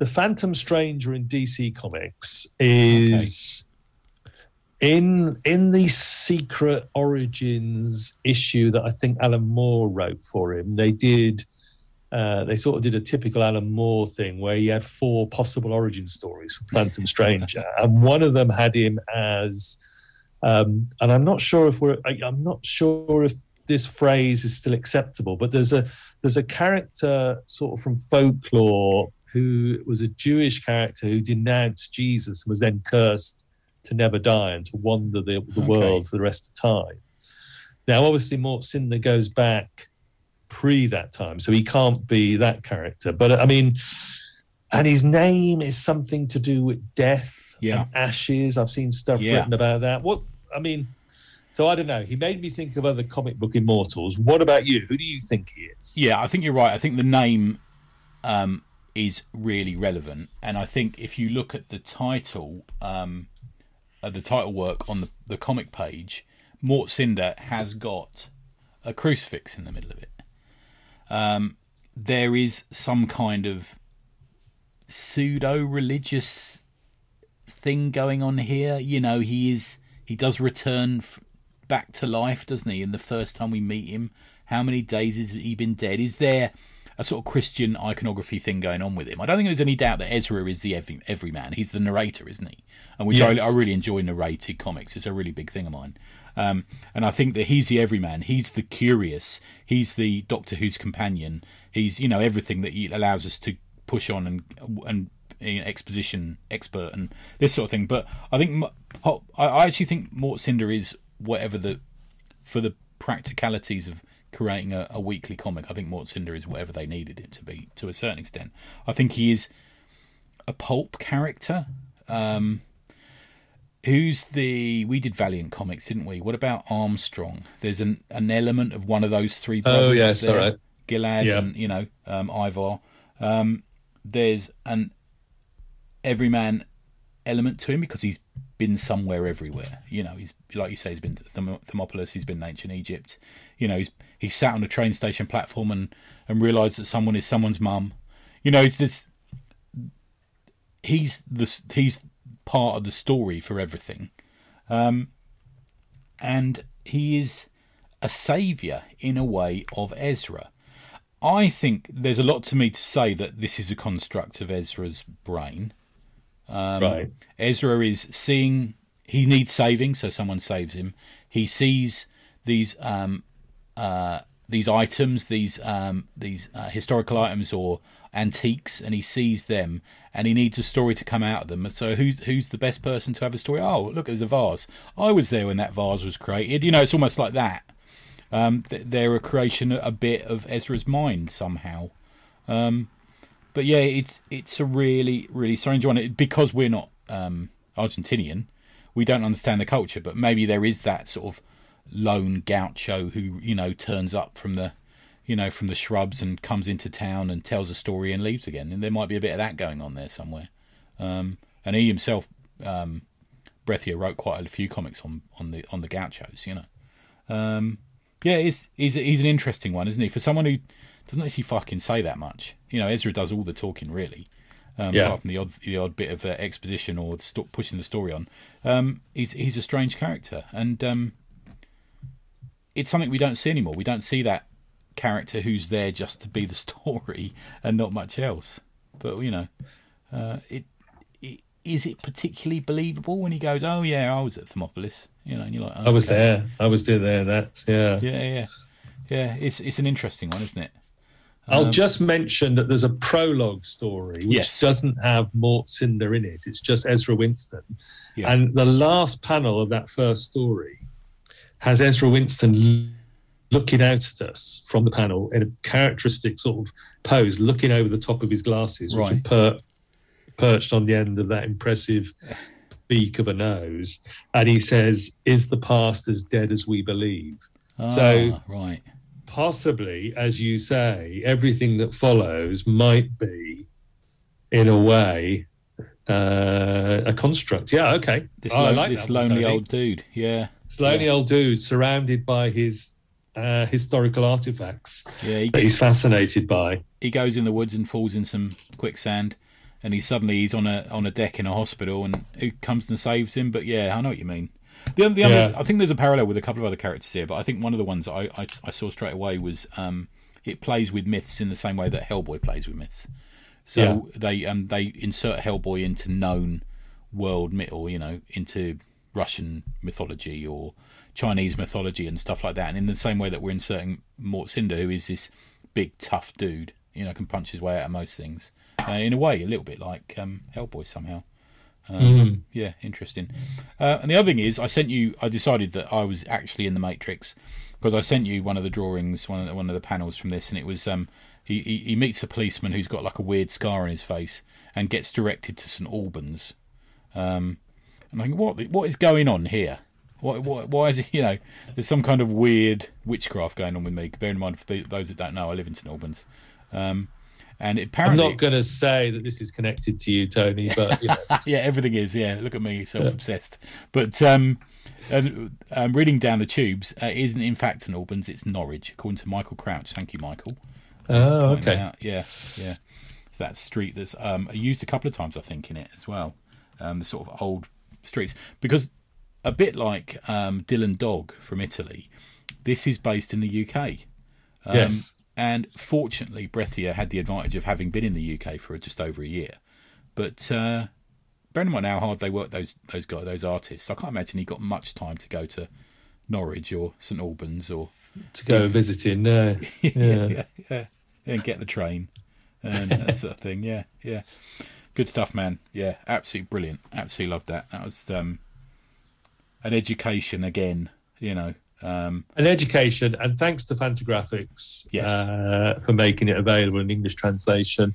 the Phantom Stranger in DC Comics is okay. in in the Secret Origins issue that I think Alan Moore wrote for him. They did. Uh, they sort of did a typical Alan Moore thing where he had four possible origin stories for Phantom [LAUGHS] Stranger, and one of them had him as, um, and I'm not sure if we're, I, I'm not sure if this phrase is still acceptable, but there's a there's a character sort of from folklore who was a Jewish character who denounced Jesus and was then cursed to never die and to wander the, the okay. world for the rest of time. Now, obviously, Mort Cinder goes back pre that time, so he can't be that character. But I mean, and his name is something to do with death yeah. and ashes. I've seen stuff yeah. written about that. What I mean, so I don't know. He made me think of other comic book immortals. What about you? Who do you think he is? Yeah, I think you're right. I think the name um, is really relevant, and I think if you look at the title, um, uh, the title work on the, the comic page, Mort Cinder has got a crucifix in the middle of it. Um, there is some kind of pseudo religious thing going on here. You know, he is he does return f- back to life, doesn't he? In the first time we meet him, how many days has he been dead? Is there a sort of Christian iconography thing going on with him? I don't think there's any doubt that Ezra is the every, everyman. He's the narrator, isn't he? And which yes. I, I, really enjoy narrated comics. It's a really big thing of mine. Um, and I think that he's the everyman. He's the curious. He's the Doctor Who's companion. He's you know everything that he allows us to push on and and exposition expert and this sort of thing. But I think I actually think Mort Cinder is whatever the for the practicalities of creating a, a weekly comic. I think Mort Cinder is whatever they needed it to be to a certain extent. I think he is a pulp character. Um, who's the? We did Valiant comics, didn't we? What about Armstrong? There's an an element of one of those three. Brothers oh yes, all right. Gilad yeah. and you know um, Ivar. Um, there's an everyman element to him because he's been somewhere everywhere. You know, he's like you say, he's been to Thermopolis, he's been ancient Egypt. You know, he's he's sat on a train station platform and and realised that someone is someone's mum. You know, it's this. He's the he's part of the story for everything, um, and he is a saviour in a way of Ezra. I think there's a lot to me to say that this is a construct of Ezra's brain um, right. Ezra is seeing he needs saving, so someone saves him. He sees these um, uh, these items, these um, these uh, historical items or antiques, and he sees them, and he needs a story to come out of them. So who's who's the best person to have a story? Oh, look, there's a vase. I was there when that vase was created. You know, it's almost like that. Um, they're a creation, a bit of Ezra's mind somehow. Um, but yeah, it's it's a really really strange one because we're not um, Argentinian. We don't understand the culture, but maybe there is that sort of lone gaucho who you know turns up from the you know from the shrubs and comes into town and tells a story and leaves again. And there might be a bit of that going on there somewhere. Um, and he himself, um, Breccia, wrote quite a few comics on on the on the gauchos. You know. Um, yeah, he's, he's he's an interesting one, isn't he? For someone who doesn't actually fucking say that much. You know, Ezra does all the talking really. Um, yeah. Apart from the odd the odd bit of uh, exposition or st- pushing the story on, um, he's he's a strange character, and um, it's something we don't see anymore. We don't see that character who's there just to be the [LAUGHS] story and not much else. But you know, uh, it, it is it particularly believable when he goes, "Oh yeah, I was at Thermopolis," you know, and you're like, oh, "I was okay. there, I was there." there." That's yeah, yeah, yeah, yeah. It's it's an interesting one, isn't it? I'll um, just mention that there's a prologue story which yes. doesn't have Mort Cinder in it. It's just Ezra Winston, yeah. and the last panel of that first story has Ezra Winston looking out at us from the panel in a characteristic sort of pose, looking over the top of his glasses, right. which are per- perched on the end of that impressive beak of a nose. And he says, Is the past as dead as we believe? Ah, so, right. Possibly, as you say, everything that follows might be, in a way, uh, a construct. Yeah, okay. This, oh, lo- like this lonely old dude. Yeah. Lonely yeah. old dude surrounded by his uh, historical artifacts yeah, he that he's fascinated by. He goes in the woods and falls in some quicksand, and he suddenly he's on a on a deck in a hospital, and who comes and saves him? But yeah, I know what you mean. The, the other, yeah. I think there's a parallel with a couple of other characters here, but I think one of the ones I, I, I saw straight away was um, it plays with myths in the same way that Hellboy plays with myths. So yeah. they um, they insert Hellboy into known world myth, or you know, into Russian mythology or Chinese mythology and stuff like that. And in the same way that we're inserting Mort Cinder, who is this big tough dude, you know, can punch his way out of most things. Uh, in a way, a little bit like um, Hellboy somehow. Um, mm. Yeah, interesting. Uh, and the other thing is, I sent you. I decided that I was actually in the Matrix because I sent you one of the drawings, one of the, one of the panels from this, and it was um, he, he, he meets a policeman who's got like a weird scar on his face and gets directed to St Albans. Um, and I think, what what is going on here? Why, why, why is it, you know, there's some kind of weird witchcraft going on with me. Bear in mind, for those that don't know, I live in St Albans. Um, and apparently, I'm not going to say that this is connected to you, Tony, but you know. [LAUGHS] yeah, everything is. Yeah, look at me, self-obsessed. But um, and, um, reading down the tubes uh, isn't in fact St Albans; it's Norwich, according to Michael Crouch. Thank you, Michael. Oh, okay. Yeah, yeah. So that street that's um, used a couple of times, I think, in it as well. Um, the sort of old streets because a bit like um, Dylan Dog from Italy, this is based in the UK. Um, yes. And fortunately, Breccia had the advantage of having been in the UK for just over a year. But uh, bearing in mind how hard they work, those those guys, those artists, I can't imagine he got much time to go to Norwich or St Albans or to go even, visiting. [LAUGHS] Uh, yeah, yeah, yeah, yeah, and get the train and that sort of thing. Yeah, yeah, good stuff, man. Yeah, absolutely brilliant. Absolutely loved that. That was um, an education again, you know. Um, an education, and thanks to Fantagraphics yes. uh, for making it available in English translation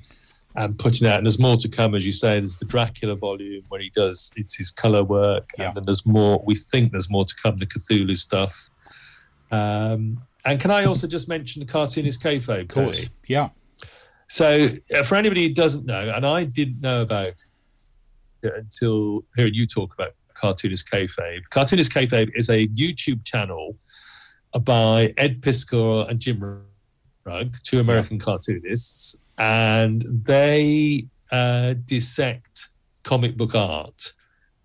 and putting out. And there's more to come, as you say. There's the Dracula volume where he does it's his color work, yeah. and then there's more. We think there's more to come. The Cthulhu stuff. Um, and can I also just mention the cartoonist kayfabe? Of course, yeah. So uh, for anybody who doesn't know, and I didn't know about it until hearing you talk about Cartoonist Kayfabe. Cartoonist Kayfabe is a YouTube channel by Ed Piskor and Jim Rugg, two American cartoonists, and they uh, dissect comic book art.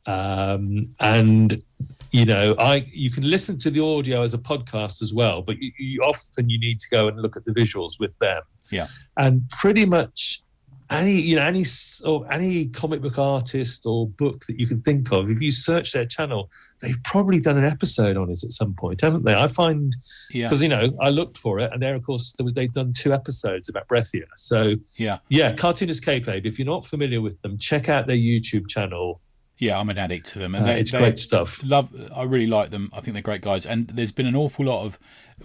Um, and you know, I you can listen to the audio as a podcast as well, but you, you often you need to go and look at the visuals with them. Yeah, and pretty much any you know any or any comic book artist or book that you can think of, if you search their channel, they've probably done an episode on it at some point, haven't they? I find Yeah. because you know I looked for it, and there of course there was they've done two episodes about Breccia. So Yeah. yeah, Cartoonist Kayfabe. If you're not familiar with them, check out their YouTube channel. Yeah, I'm an addict to them, Uh, and they, it's they- great stuff. love i really like them i think they're great guys and there's been an awful lot of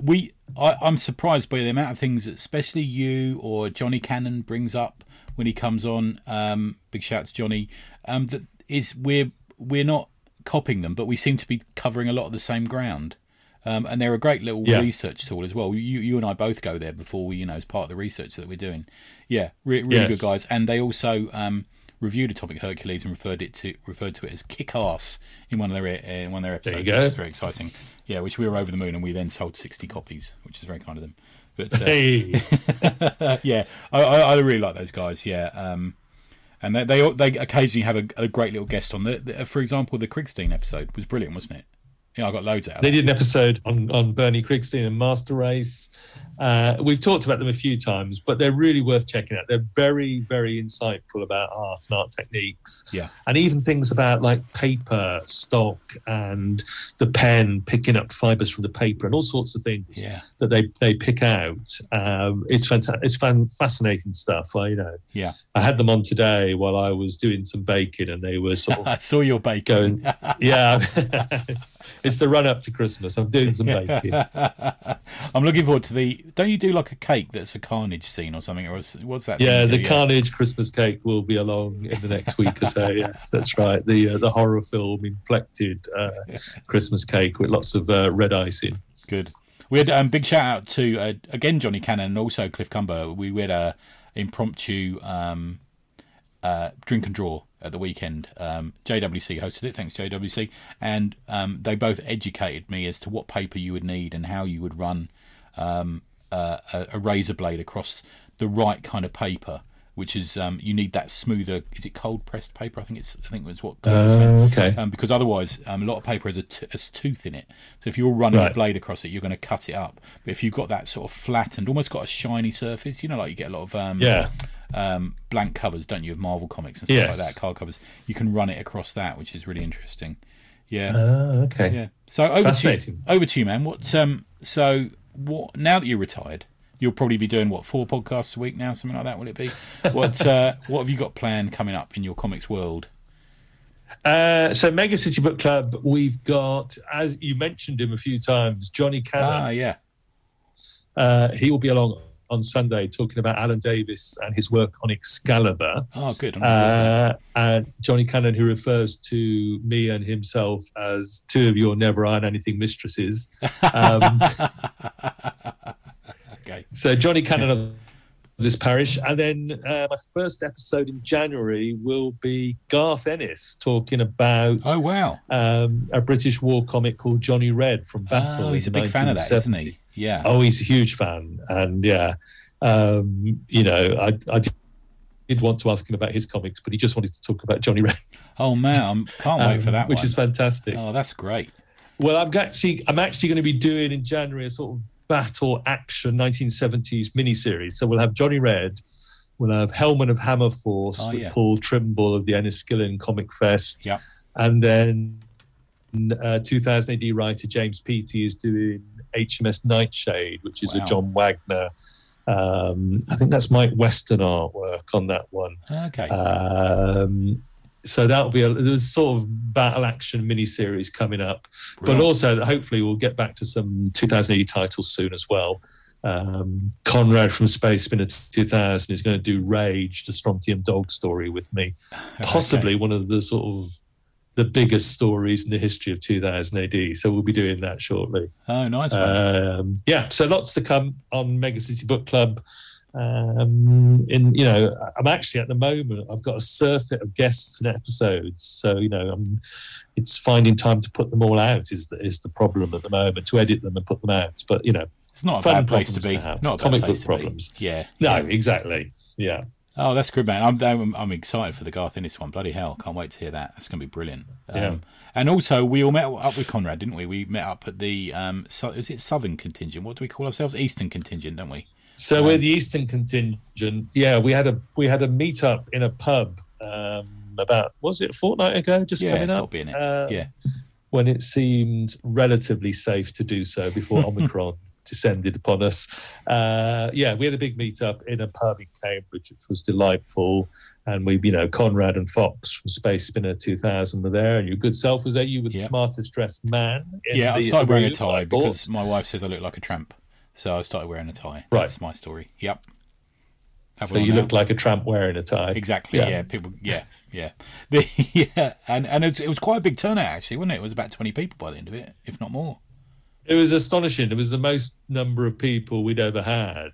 we I, i'm surprised by the amount of things that especially you or johnny cannon brings up when he comes on um big shout out to johnny um that is we're we're not copying them but we seem to be covering a lot of the same ground um, and they're a great little Yeah. research tool as well. You, you and I both go there before we, you know, as part of the research that we're doing. Yeah, re- really Yes. good guys. And they also um, reviewed Atomic Hercules and referred it to referred to it as kick ass in one of their in one of their episodes. There you go. Which is very exciting. Yeah, which we were over the moon, and we then sold sixty copies, which is very kind of them. But uh, Hey, [LAUGHS] yeah, I, I, I really like those guys. Yeah, um, and they, they they occasionally have a, a great little guest on. The, the, for example, the Krigstein episode was brilliant, wasn't it? Yeah, I got loads out. They did an episode on, on Bernie Krigstein and Master Race. Uh, we've talked about them a few times, but they're really worth checking out. They're very, very insightful about art and art techniques. Yeah. And even things about like paper, stock, and the pen, picking up fibers from the paper, and all sorts of things Yeah, that they, they pick out. Um, it's fantastic. It's fan- fascinating stuff. I, you know, yeah. I had them on today while I was doing some baking, and they were sort of [LAUGHS] I saw your baking. going, [LAUGHS] yeah. [LAUGHS] it's the run up to Christmas. I'm doing some baking. [LAUGHS] I'm looking forward to the. Don't you do like a cake that's a carnage scene or something, or what's that? Yeah, the do? Carnage Christmas cake will be along in the next week or so. [LAUGHS] Yes, that's right. The uh, the horror film inflected uh, Christmas cake with lots of uh, red icing. Good. We had um, big shout out to uh, again Johnny Cannon and also Cliff Cumber. We, we had a impromptu um, uh, drink and draw at the weekend. Um, JWC hosted it. Thanks JWC, and um, they both educated me as to what paper you would need and how you would run um, uh, a, a razor blade across the right kind of paper. Which is um, you need that smoother. Is it cold pressed paper? I think it's. I think it was what. Saying okay. um, because otherwise um, a lot of paper has a, t- has tooth in it. So if you're running a blade across it, you're going to cut it up. But if you've got that sort of flattened, almost got a shiny surface, you know, like you get a lot of um, Yeah. Um, blank covers, don't you, of Marvel comics and stuff Yes. like that, card covers. You can run it across that, which is really interesting. Yeah, Ah, okay. yeah. So over to you, over to you, man. What um, so what? Now that you're retired, you'll probably be doing what four podcasts a week now, something like that. Will it be? What [LAUGHS] uh, what have you got planned coming up in your comics world? Uh, so Mega City Book Club, we've got, as you mentioned him a few times, Johnny Cannon. Ah, yeah. Uh, he will be along on Sunday talking about Alan Davis and his work on Excalibur. Oh, good. I'm looking forward to that. Uh, and Johnny Cannon, who refers to me and himself as two of your never iron anything mistresses. Um, [LAUGHS] okay. so Johnny Cannon this parish, and then uh, my first episode in January will be Garth Ennis talking about Oh wow. um, a British war comic called Johnny Red from Battle. Oh, he's a big fan of that, isn't he? Yeah. Oh, he's a huge fan, and yeah, um, you know, I, I did want to ask him about his comics, but he just wanted to talk about Johnny Red, Oh man, I can't wait for um, that which one. is fantastic. oh, that's great. Well, I'm actually I'm actually going to be doing in January a sort of battle action 1970s miniseries. So we'll have Johnny Red, we'll have Hellman of Hammer Force Oh, with yeah. Paul Trimble of the Enniskillen Comic Fest, Yep. and then uh, 2000 AD writer James Peaty is doing HMS Nightshade, which is Wow. a John Wagner. Um, I think that's Mike Western artwork on that one. Okay. Um, so that'll be a there's sort of battle action mini series coming up, but also hopefully we'll get back to some 2080 titles soon as well. Um, Conrad from Space Spinner 2000 is going to do Rage, the Strontium Dog story with me, [LAUGHS] possibly one of the sort of the biggest stories in the history of 2000 AD. So we'll be doing that shortly. Oh, nice. Um, yeah, so lots to come on Mega City Book Club. Um, in you know, I'm actually at the moment I've got a surfeit of guests and episodes, so you know, I'm it's finding time to put them all out is the is the problem at the moment to edit them and put them out. But you know, it's not a fun bad place to be. to have. Not Comic place book to problems. be. Yeah. no, yeah. exactly, yeah. Oh, that's good, man. I'm, I'm I'm excited for the Garth Ennis one. Bloody hell, can't wait to hear that. That's going to be brilliant. Um, Yeah. And also, we all met up with Conrad, didn't we? We met up at the um, so, is it Southern contingent? What do we call ourselves? Eastern contingent, don't we? So we're the Eastern contingent. Yeah, we had a we had a meetup in a pub um, about was it a fortnight ago? Just Yeah, coming up. in it. Uh, Yeah. when it seemed relatively safe to do so before [LAUGHS] Omicron descended upon us. Uh, yeah, we had a big meetup in a pub in Cambridge, which was delightful. And we, you know, Conrad and Fox from Space Spinner 2000 were there, and your good self was there. You were the Yeah. smartest dressed man. in Yeah, I started wearing a tie because my wife says I look like a tramp. So I started wearing a tie. Right. That's my story. Yep. Have So you looked like a tramp wearing a tie. Exactly. Yeah. Yeah. People. Yeah. Yeah. [LAUGHS] The, yeah. And and it was, it was quite a big turnout actually, wasn't it? It was about twenty people by the end of it, if not more. It was astonishing. It was the most number of people we'd ever had.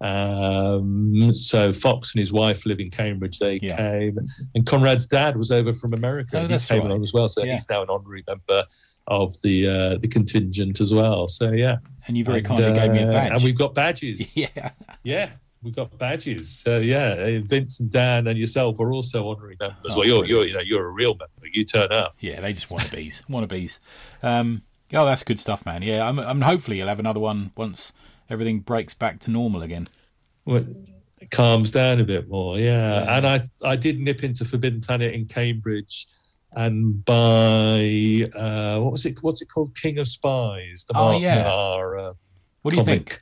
Um, so Fox and his wife live in Cambridge. They Yeah. came, and Conrad's dad was over from America. Oh, he came right. along as well. So Yeah. he's now an honorary member of the uh, the contingent as well. So yeah, And you very And, kindly gave me a uh, badge. and we've got badges. [LAUGHS] yeah. yeah, we've got badges. So yeah, uh, Vince and Dan and yourself are also honorary members. Oh, well, you're you're you know you're a real member. You turn up. Yeah, they just want wannabes, [LAUGHS] wannabes. Um, oh, that's good stuff, man. Yeah, I'm, I'm hopefully you'll have another one once everything breaks back to normal again. Well, it calms down a bit more. Yeah. Yeah. and I I did nip into Forbidden Planet in Cambridge and by uh, what was it? What's it called? King of Spies. The Oh, yeah. Millar, uh, What do you think?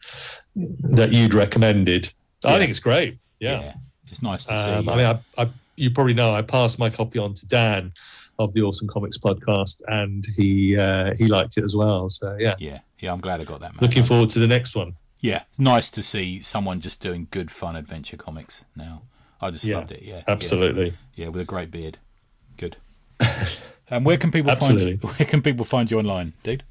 that you'd recommended? Yeah. I think it's great. Yeah. it's nice to see. Um, yeah. I mean, I, I, you probably know I passed my copy on to Dan of the Awesome Comics podcast, and he uh, he liked it as well. So yeah, yeah, yeah, I'm glad I got that, man. looking forward to the next one. Yeah, nice to see someone just doing good, fun adventure comics now. I just Yeah, loved it. Yeah, Absolutely. Yeah, yeah, with a great beard. Good. [LAUGHS] um, where can people find you? [LAUGHS] Where can people find you online, dude?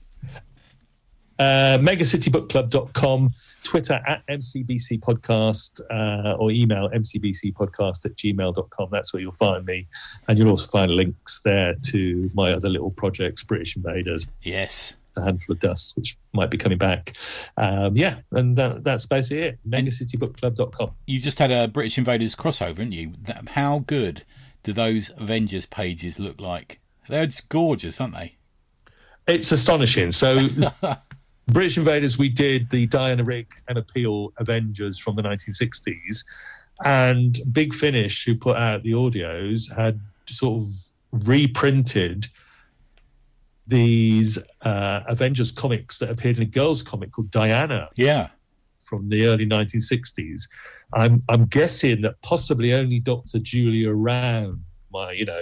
uh, megacitybookclub.com, Twitter at MCBC podcast, uh, or email mcbcpodcast at gmail.com. That's where you'll find me. And you'll also find links there to my other little projects, British Invaders, Yes. A Handful of Dust, which might be coming back. Um, yeah, and that, that's basically it. megacitybookclub.com. You just had a British Invaders crossover, didn't you? How good do those Avengers pages look like? They're just gorgeous, aren't they? It's astonishing. So, [LAUGHS] British Invaders, we did the Diana Rigg and Appeal Avengers from the 1960s, and Big Finish, who put out the audios, had sort of reprinted these uh, Avengers comics that appeared in a girls' comic called Diana Yeah. From the early 1960s. I'm I'm guessing that possibly only Dr. Julia Round, my you know,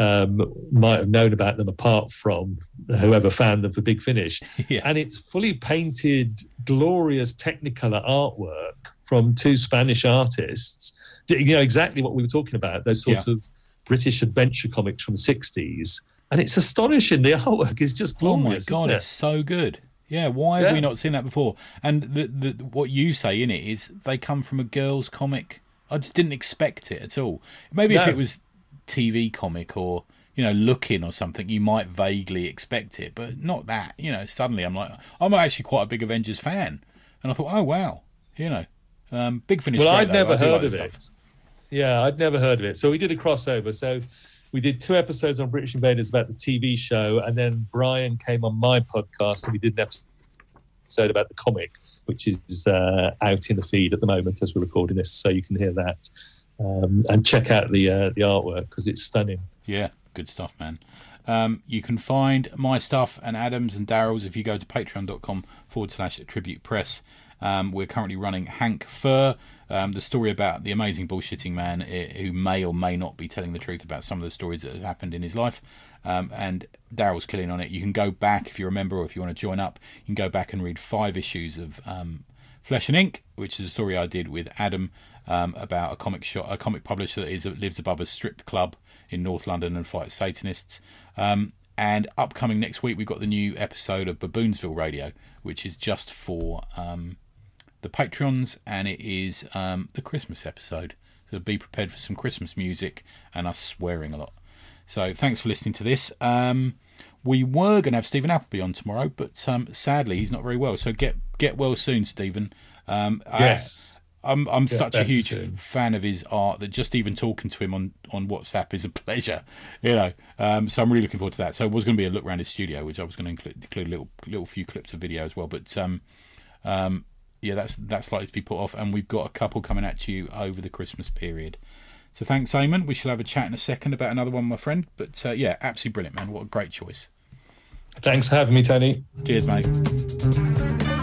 um, might have known about them apart from whoever found them for Big Finish. [LAUGHS] Yeah. And it's fully painted, glorious Technicolor artwork from two Spanish artists. You know exactly what we were talking about. Those sorts of British adventure comics from the 60s. And it's astonishing. The [LAUGHS] artwork is just glorious. Oh my god, it? it's so good. Yeah, why have Yeah. we not seen that before? And the, the what you say in it is they come from a girls' comic. I just didn't expect it at all. Maybe if it was TV comic or you know looking or something, you might vaguely expect it, but not that. You know, suddenly I'm like, I'm actually quite a big Avengers fan, and I thought, oh wow, you know, um, big finish. Well, I'd though. never heard like of it. stuff. Yeah, I'd never heard of it. So we did a crossover. So we did two episodes on British Invaders about the TV show, and then Brian came on my podcast and we did an episode about the comic, which is uh, out in the feed at the moment as we're recording this, so you can hear that um, and check out the uh, the artwork because it's stunning. Yeah, good stuff, man. Um, you can find my stuff and Adams and Daryl's if you go to patreon.com forward slash tribute press. Um, we're currently running Hank Fur, um, the story about the amazing bullshitting man eh, who may or may not be telling the truth about some of the stories that have happened in his life. Um, and Daryl's killing on it. You can go back if you remember, or if you want to join up. You can go back and read five issues of um, Flesh and Ink, which is a story I did with Adam um, about a comic shop, a comic publisher that is lives above a strip club in North London and fights Satanists. Um, and upcoming next week, we've got the new episode of Baboonsville Radio, which is just for um, the patrons, and it is um, the Christmas episode. So be prepared for some Christmas music and us swearing a lot. So thanks for listening to this. Um, we were going to have Steven Appleby on tomorrow, but um, sadly he's not very well. So get get well soon, Steven. Um, I- Yes. I'm I'm such a huge fan of his art that just even talking to him on, on WhatsApp is a [LAUGHS] pleasure, you know. Um, so I'm really looking forward to that. So it was going to be a look around his studio, which I was going to include, include a little little few clips of video as well. But um, um, yeah, that's that's likely to be put off, and we've got a couple coming at you over the Christmas period. So thanks, Eamon. We shall have a chat in a second about another one, my friend. But uh, yeah, absolutely brilliant, man. What a great choice. Thanks for having me, Tony. Cheers, mate.